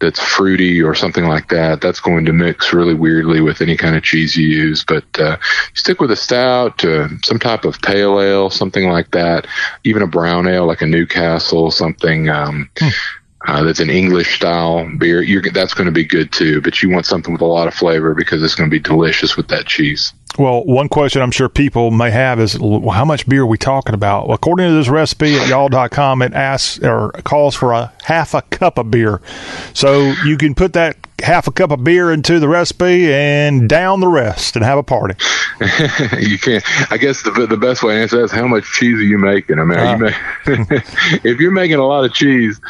that's fruity or something like that. That's going to mix really weirdly with any kind of cheese you use. But uh, stick with a stout, uh, some type of pale ale, something like that. Even a brown ale like a Newcastle, something. Um, hmm. Uh, that's an English style beer. You're, that's going to be good too, but you want something with a lot of flavor because it's going to be delicious with that cheese. Well, one question I'm sure people may have is well, how much beer are we talking about? Well, according to this recipe at y'all.com, it asks or calls for a half a cup of beer. So you can put that half a cup of beer into the recipe and down the rest and have a party. [laughs] you can't. I guess the the best way to answer that is how much cheese are you making? I mean, uh, you may, [laughs] if you're making a lot of cheese,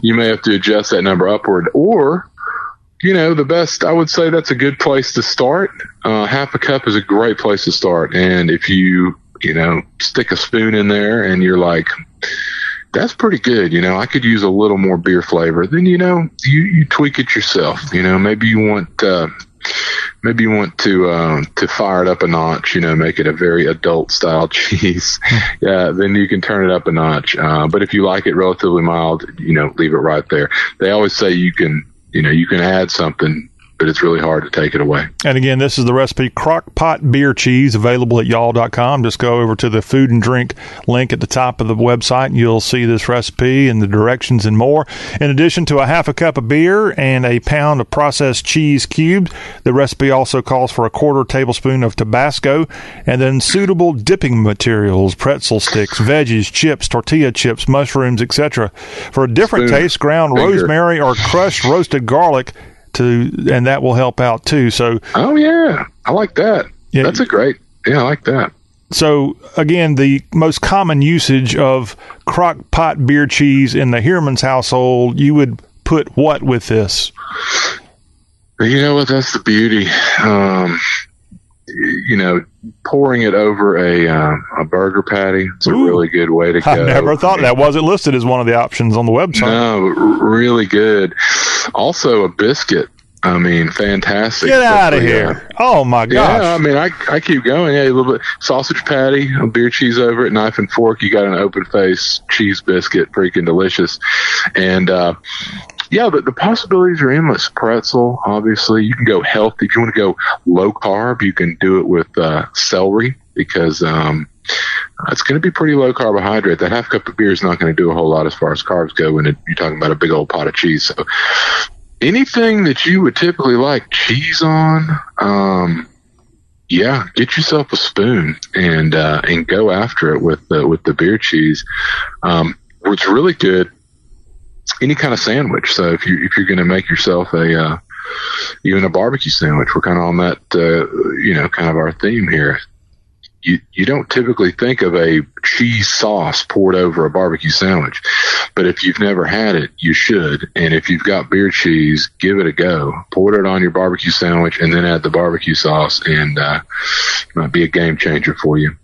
you may have to adjust that number upward, or you know, the best. I would say that's a good place to start. Uh, half a cup is a great place to start, and if you you know stick a spoon in there and you're like that's pretty good. You know, I could use a little more beer flavor. Then, you know, you, you tweak it yourself. You know, maybe you want, uh, maybe you want to, uh, to fire it up a notch, you know, make it a very adult style [laughs] cheese. yeah. Then you can turn it up a notch. Uh, but if you like it relatively mild, you know, leave it right there. They always say you can, you know, you can add something but it's really hard to take it away. And again, this is the recipe crock pot beer cheese available at y'all.com. Just go over to the food and drink link at the top of the website and you'll see this recipe and the directions and more. In addition to a half a cup of beer and a pound of processed cheese cubed, the recipe also calls for a quarter tablespoon of Tabasco and then suitable dipping materials, pretzel sticks, veggies, chips, tortilla chips, mushrooms, etc. For a different Spoon. taste, ground Finger. rosemary or crushed roasted garlic to, and that will help out too. So, oh yeah, I like that. Yeah, that's a great. Yeah, I like that. So again, the most common usage of crock pot beer cheese in the Heuermans household, you would put what with this? You know what? That's the beauty. Um, you know, pouring it over a uh, a burger patty is a really good way to [laughs] go. I never thought that wasn't listed as one of the options on the website. No, really good. Also, a biscuit. I mean, fantastic. Get out of here! Oh my gosh! Yeah, I mean, I I keep going. Yeah, a little bit sausage patty, a beer cheese over it, knife and fork. You got an open face cheese biscuit, freaking delicious. And uh, yeah, but the possibilities are endless. Pretzel, obviously, you can go healthy. If you want to go low carb, you can do it with uh, celery because um, it's going to be pretty low carbohydrate. That half cup of beer is not going to do a whole lot as far as carbs go when it, you're talking about a big old pot of cheese. So anything that you would typically like cheese on, um, yeah, get yourself a spoon and uh, and go after it with the with the beer cheese. Um, what's really good any kind of sandwich. So if you if you're going to make yourself a uh, even a barbecue sandwich, we're kind of on that uh, you know kind of our theme here. You you don't typically think of a cheese sauce poured over a barbecue sandwich, but if you've never had it, you should. And if you've got beer cheese, give it a go. Pour it on your barbecue sandwich, and then add the barbecue sauce, and uh, it might be a game changer for you.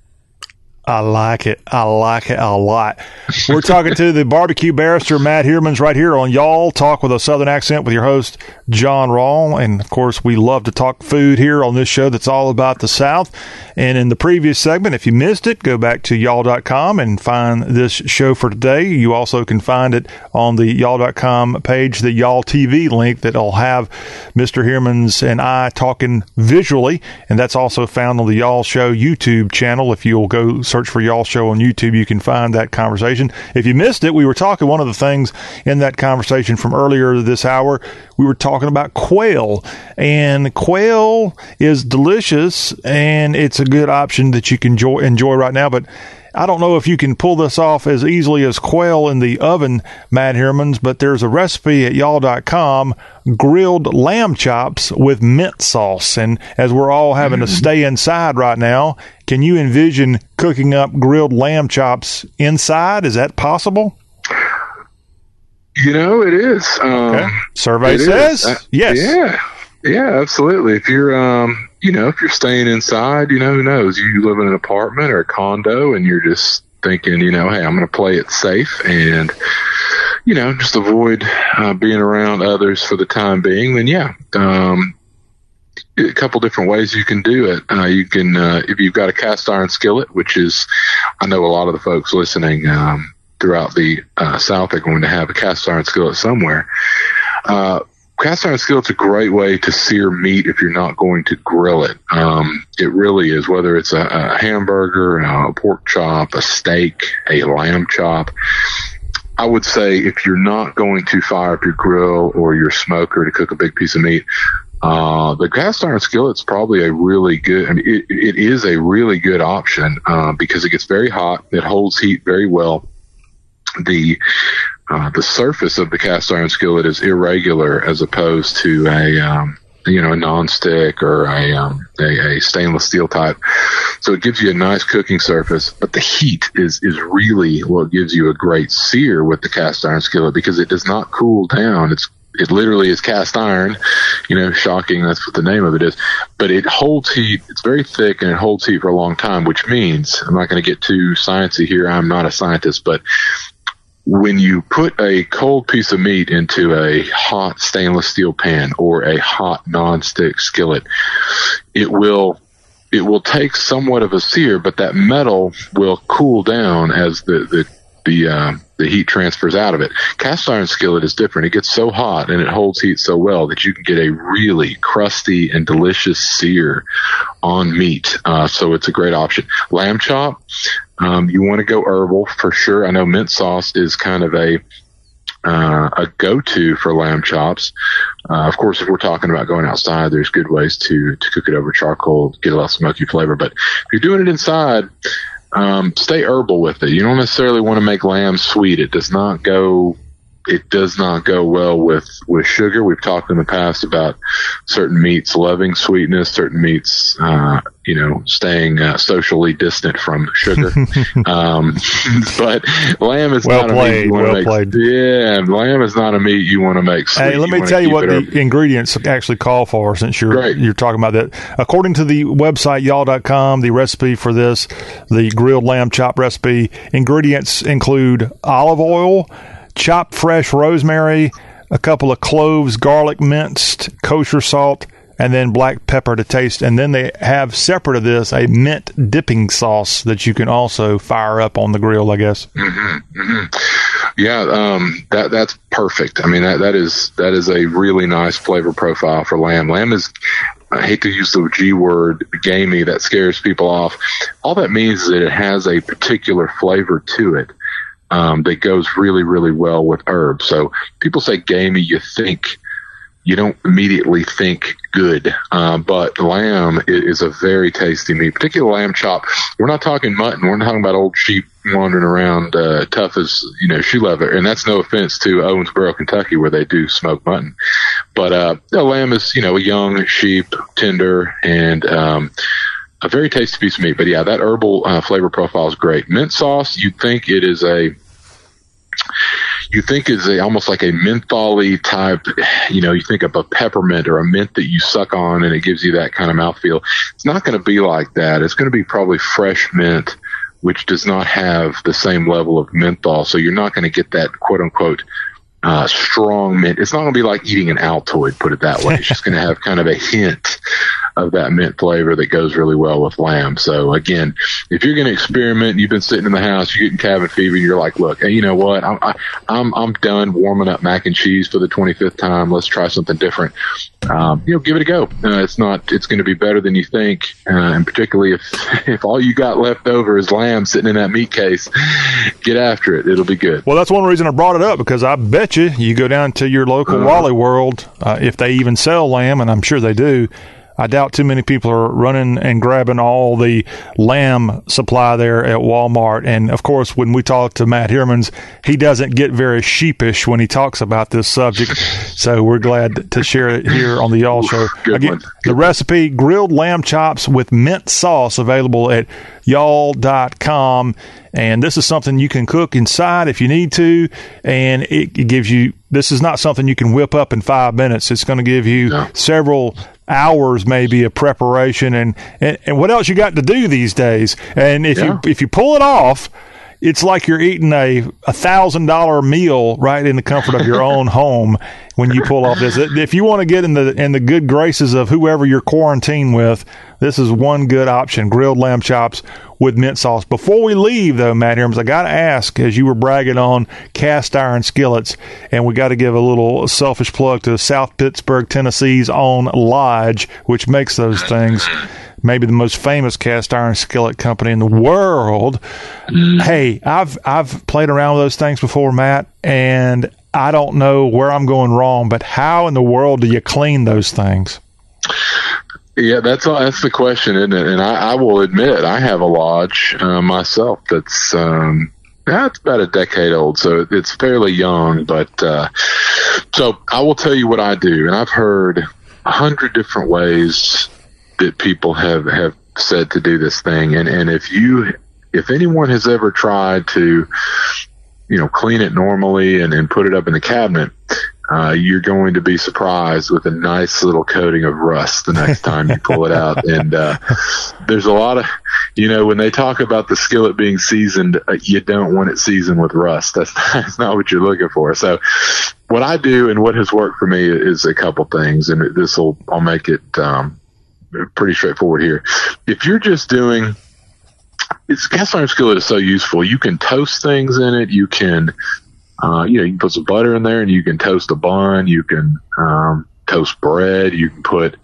I like it. I like it a lot. We're talking to the barbecue barrister, Matt Heuermans, right here on Y'all Talk with a Southern accent with your host, John Rawl. And of course, we love to talk food here on this show that's all about the South. And in the previous segment, if you missed it, go back to y'all.com and find this show for today. You also can find it on the y'all.com page, the Y'all TV link that'll have Mr. Heuermans and I talking visually. And that's also found on the Y'all Show YouTube channel. If you'll go search for Y'all Show on YouTube, you can find that conversation. If you missed it, we were talking one of the things in that conversation from earlier this hour. We were talking about quail, and quail is delicious and it's a good option that you can enjoy, enjoy right now. But I don't know if you can pull this off as easily as quail in the oven, Matt Hermans, but there's a recipe at y'all.com grilled lamb chops with mint sauce. And as we're all having mm. to stay inside right now, can you envision cooking up grilled lamb chops inside? Is that possible? You know, it is. Um, okay. Survey it says uh, yes. Yeah. Yeah, absolutely. If you're, um, you know, if you're staying inside, you know, who knows? You live in an apartment or a condo and you're just thinking, you know, hey, I'm going to play it safe and you know, just avoid uh, being around others for the time being, then yeah, um, a couple different ways you can do it. Uh, you can, uh, if you've got a cast iron skillet, which is, I know a lot of the folks listening um, throughout the uh, South are going to have a cast iron skillet somewhere. Uh, cast iron skillet's a great way to sear meat if you're not going to grill it. Um, it really is, whether it's a, a hamburger, a pork chop, a steak, a lamb chop. I would say if you're not going to fire up your grill or your smoker to cook a big piece of meat, uh, the cast iron skillet's probably a really good, mean, it, it is a really good option, uh, because it gets very hot. It holds heat very well. The, uh, the surface of the cast iron skillet is irregular as opposed to a, um, you know, a nonstick or a, um, a, a, stainless steel type. So it gives you a nice cooking surface, but the heat is, is really what gives you a great sear with the cast iron skillet because it does not cool down. It's it literally is cast iron. You know, shocking. That's what the name of it is. But it holds heat. It's very thick and it holds heat for a long time, which means I'm not going to get too sciencey here. I'm not a scientist, but when you put a cold piece of meat into a hot stainless steel pan or a hot non-stick skillet, it will it will take somewhat of a sear, but that metal will cool down as the the the uh, the heat transfers out of it. Cast iron skillet is different. It gets so hot and it holds heat so well that you can get a really crusty and delicious sear on meat. Uh, so it's a great option. Lamb chop, um, you want to go herbal for sure. I know mint sauce is kind of a uh, a go-to for lamb chops. Uh, of course, if we're talking about going outside, there's good ways to to cook it over charcoal, get a lot of smoky flavor. But if you're doing it inside, um, stay herbal with it. You don't necessarily want to make lamb sweet. It does not go it does not go well with with sugar. We've talked in the past about certain meats loving sweetness, certain meats, uh, you know, staying uh, socially distant from sugar. [laughs] um, [laughs] but lamb is well not played, a meat you want well to make. played. Yeah, lamb is not a meat you want to make. Sweet. Hey, let me wanna tell you what the ingredients actually call for since you're Great. you're talking about that. According to the website y'all.com, the recipe for this, the grilled lamb chop recipe, ingredients include olive oil, chopped fresh rosemary, a couple of cloves, garlic minced, kosher salt, and then black pepper to taste. And then they have separate of this a mint dipping sauce that you can also fire up on the grill, I guess. Mm-hmm, hmm Yeah, um, that that's perfect. I mean, that that is that is a really nice flavor profile for lamb. Lamb is. I hate to use the G word, gamey. That scares people off. All that means is that it has a particular flavor to it um, that goes really, really well with herbs. So people say gamey, you think you don't immediately think good, uh, but lamb i- is a very tasty meat, particularly lamb chop. We're not talking mutton. We're not talking about old sheep wandering around uh, tough as you know shoe leather. And that's no offense to Owensboro, Kentucky, where they do smoke mutton. But uh, the lamb is you know a young sheep, tender, and um, a very tasty piece of meat. But yeah, that herbal uh, flavor profile is great. Mint sauce, you'd think it is a you think is a almost like a mentholy type, you know, you think of a peppermint or a mint that you suck on and it gives you that kind of mouthfeel. It's not going to be like that. It's going to be probably fresh mint, which does not have the same level of menthol. So you're not going to get that quote unquote uh, strong mint. It's not going to be like eating an Altoid, put it that way. It's just going to have kind of a hint of that mint flavor that goes really well with lamb. So again, if you're going to experiment, you've been sitting in the house, you're getting cabin fever, you're like, look, hey, you know what? I'm, I, I'm, I'm done warming up mac and cheese for the 25th time. Let's try something different. Um, you know, give it a go. Uh, it's not, it's going to be better than you think. Uh, and particularly if, [laughs] if all you got left over is lamb sitting in that meat case, get after it. It'll be good. Well, that's one reason I brought it up because I bet you you go down to your local Uh-huh. Wally World uh, if they even sell lamb, and I'm sure they do. I doubt too many people are running and grabbing all the lamb supply there at Walmart. And of course, when we talk to Matt Hermans, he doesn't get very sheepish when he talks about this subject. [laughs] so we're glad to share it here on the Y'all Show. Again, the recipe grilled lamb chops with mint sauce available at y'all.com. And this is something you can cook inside if you need to. And it, it gives you, this is not something you can whip up in five minutes. It's going to give you several hours maybe of preparation and, and, and what else you got to do these days. And if Yeah. you, if you pull it off, it's like you're eating a a thousand dollar meal right in the comfort of your [laughs] own home when you pull off this. If you want to get in the in the good graces of whoever you're quarantined with, this is one good option: grilled lamb chops with mint sauce. Before we leave, though, Matt Herms, I got to ask, as you were bragging on cast iron skillets, and we got to give a little selfish plug to South Pittsburg, Tennessee's own Lodge, which makes those things maybe the most famous cast iron skillet company in the world. Mm. Hey, I've I've played around with those things before, Matt, and I don't know where I'm going wrong, but how in the world do you clean those things? Yeah, that's all, that's the question, isn't it? And I, I will admit, I have a lodge uh, myself that's um, it's about a decade old, so it's fairly young. But uh, so I will tell you what I do, and I've heard a hundred different ways that people have have said to do this thing, and and if you if anyone has ever tried to you know clean it normally and, and put it up in the cabinet uh, you're going to be surprised with a nice little coating of rust the next time you pull it out. [laughs] And uh, there's a lot of, you know, when they talk about the skillet being seasoned, uh, you don't want it seasoned with rust. That's, [laughs] that's not what you're looking for. So, what I do and what has worked for me is a couple things, and this will I'll make it um, pretty straightforward here. If you're just doing it's cast iron skillet is so useful. You can toast things in it. You can uh, you know, you can put some butter in there and you can toast a bun. You can um, toast bread. You can put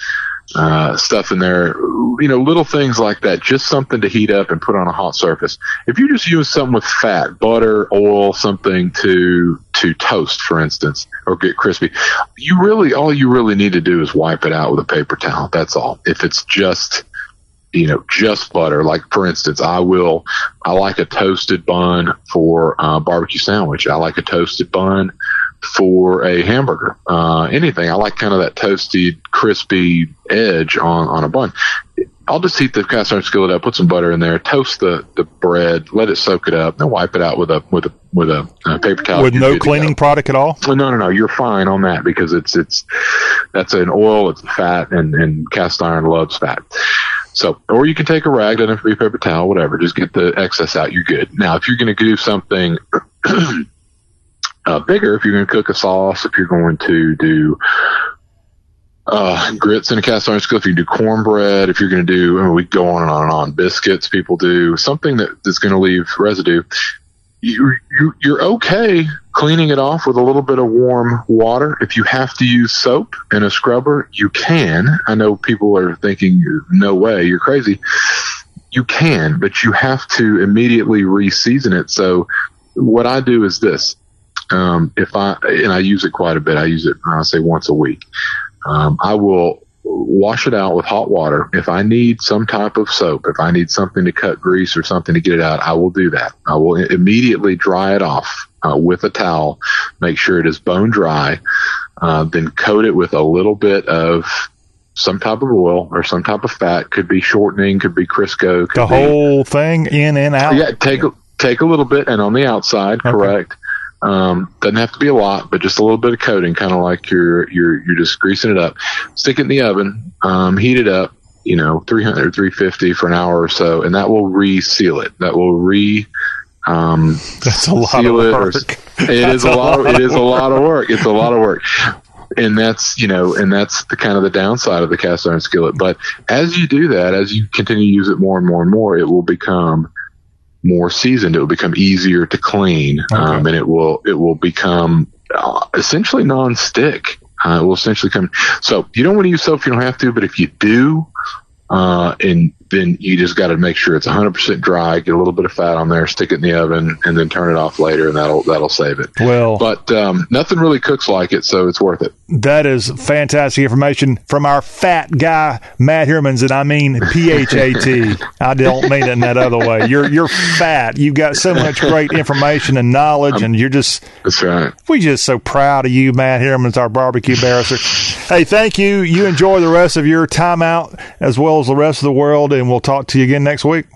uh, stuff in there, you know, little things like that. Just something to heat up and put on a hot surface. If you just use something with fat, butter, oil, something to to toast, for instance, or get crispy, you really all you really need to do is wipe it out with a paper towel. That's all. If it's just you know, just butter. Like for instance, I will, I like a toasted bun for a barbecue sandwich. I like a toasted bun for a hamburger. Uh, anything. I like kind of that toasty, crispy edge on, on a bun. I'll just heat the cast iron skillet up, put some butter in there, toast the, the bread, let it soak it up, then wipe it out with a with a with a, a paper towel. With no cleaning product at all. No, no, no. You're fine on that because it's it's that's an oil, it's fat, and and cast iron loves fat. So, or you can take a rag, be a paper towel, whatever. Just get the excess out. You're good. Now, if you're going to do something [clears throat] uh, bigger, if you're going to cook a sauce, if you're going to do uh, grits in a cast iron skillet, if you do cornbread, if you're going to do, I mean, we go on and on and on. Biscuits, people do something that is going to leave residue you, you, you're okay cleaning it off with a little bit of warm water. If you have to use soap and a scrubber, you can. I know people are thinking, no way, you're crazy. You can, but you have to immediately re-season it. So what I do is this. Um, if I, and I use it quite a bit, I use it, I say once a week. Um, I will wash it out with hot water. If I need some type of soap, if I need something to cut grease or something to get it out, I will do that. I will immediately dry it off uh, with a towel, make sure it is bone dry, uh, then coat it with a little bit of some type of oil or some type of fat. Could be shortening, could be Crisco. Could the whole thing in and out. Yeah, take take a little bit, and on the outside, okay. correct. Um, doesn't have to be a lot, but just a little bit of coating, kind of like you're you're you're just greasing it up. Stick it in the oven, um, heat it up, you know, 300, 350 for an hour or so, and that will reseal it. That will re um, That's a lot of work. It, it is a [laughs] lot. Of, it is a lot of work. It's a lot of work and that's you know and that's the kind of the downside of the cast iron skillet but as you do that as you continue to use it more and more and more it will become more seasoned, it will become easier to clean, okay. um, and it will it will become uh, essentially non-stick. Uh, it will essentially come. So you don't want to use soap if you don't have to, but if you do, uh, and then you just got to make sure it's 100% dry. Get a little bit of fat on there, stick it in the oven, and then turn it off later, and that'll that'll save it. Well, but um, nothing really cooks like it, so it's worth it. That is fantastic information from our fat guy Matt Hermans, and I mean P H A T. I don't mean it in that other way. You're you're fat. You've got so much great information and knowledge, I'm, and you're just that's right. We just so proud of you, Matt Hermans, our barbecue barrister. Hey, thank you. You enjoy the rest of your time out as well as the rest of the world. And we'll talk to you again next week.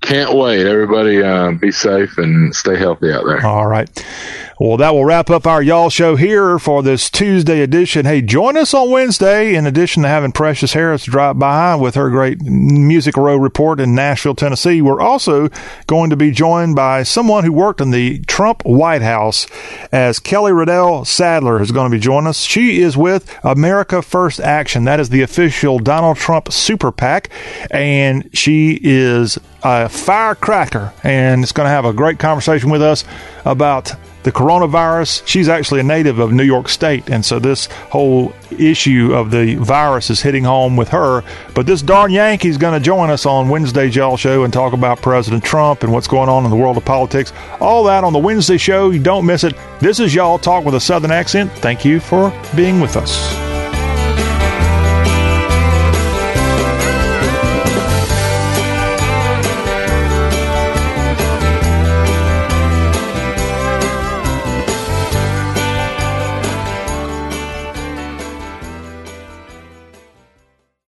Can't wait. Everybody uh, be safe and stay healthy out there. All right. Well, that will wrap up our y'all show here for this Tuesday edition. Hey, join us on Wednesday. In addition to having Precious Harris drop by with her great Music Row report in Nashville, Tennessee, we're also going to be joined by someone who worked in the Trump White House as Kelly Riddell Sadler is going to be joining us. She is with America First Action. That is the official Donald Trump super PAC, and she is a firecracker and it's going to have a great conversation with us about the coronavirus. She's actually a native of New York State, and so this whole issue of the virus is hitting home with her. But this darn Yankee's going to join us on Wednesday's Y'all Show and talk about President Trump and what's going on in the world of politics. All that on the Wednesday show. You don't miss it. This is Y'all Talk with a Southern accent. Thank you for being with us.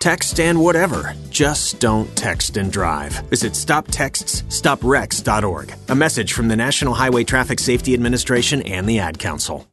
Text and whatever. Just don't text and drive. Visit stoptextsstopwrecks.org. A message from the National Highway Traffic Safety Administration and the Ad Council.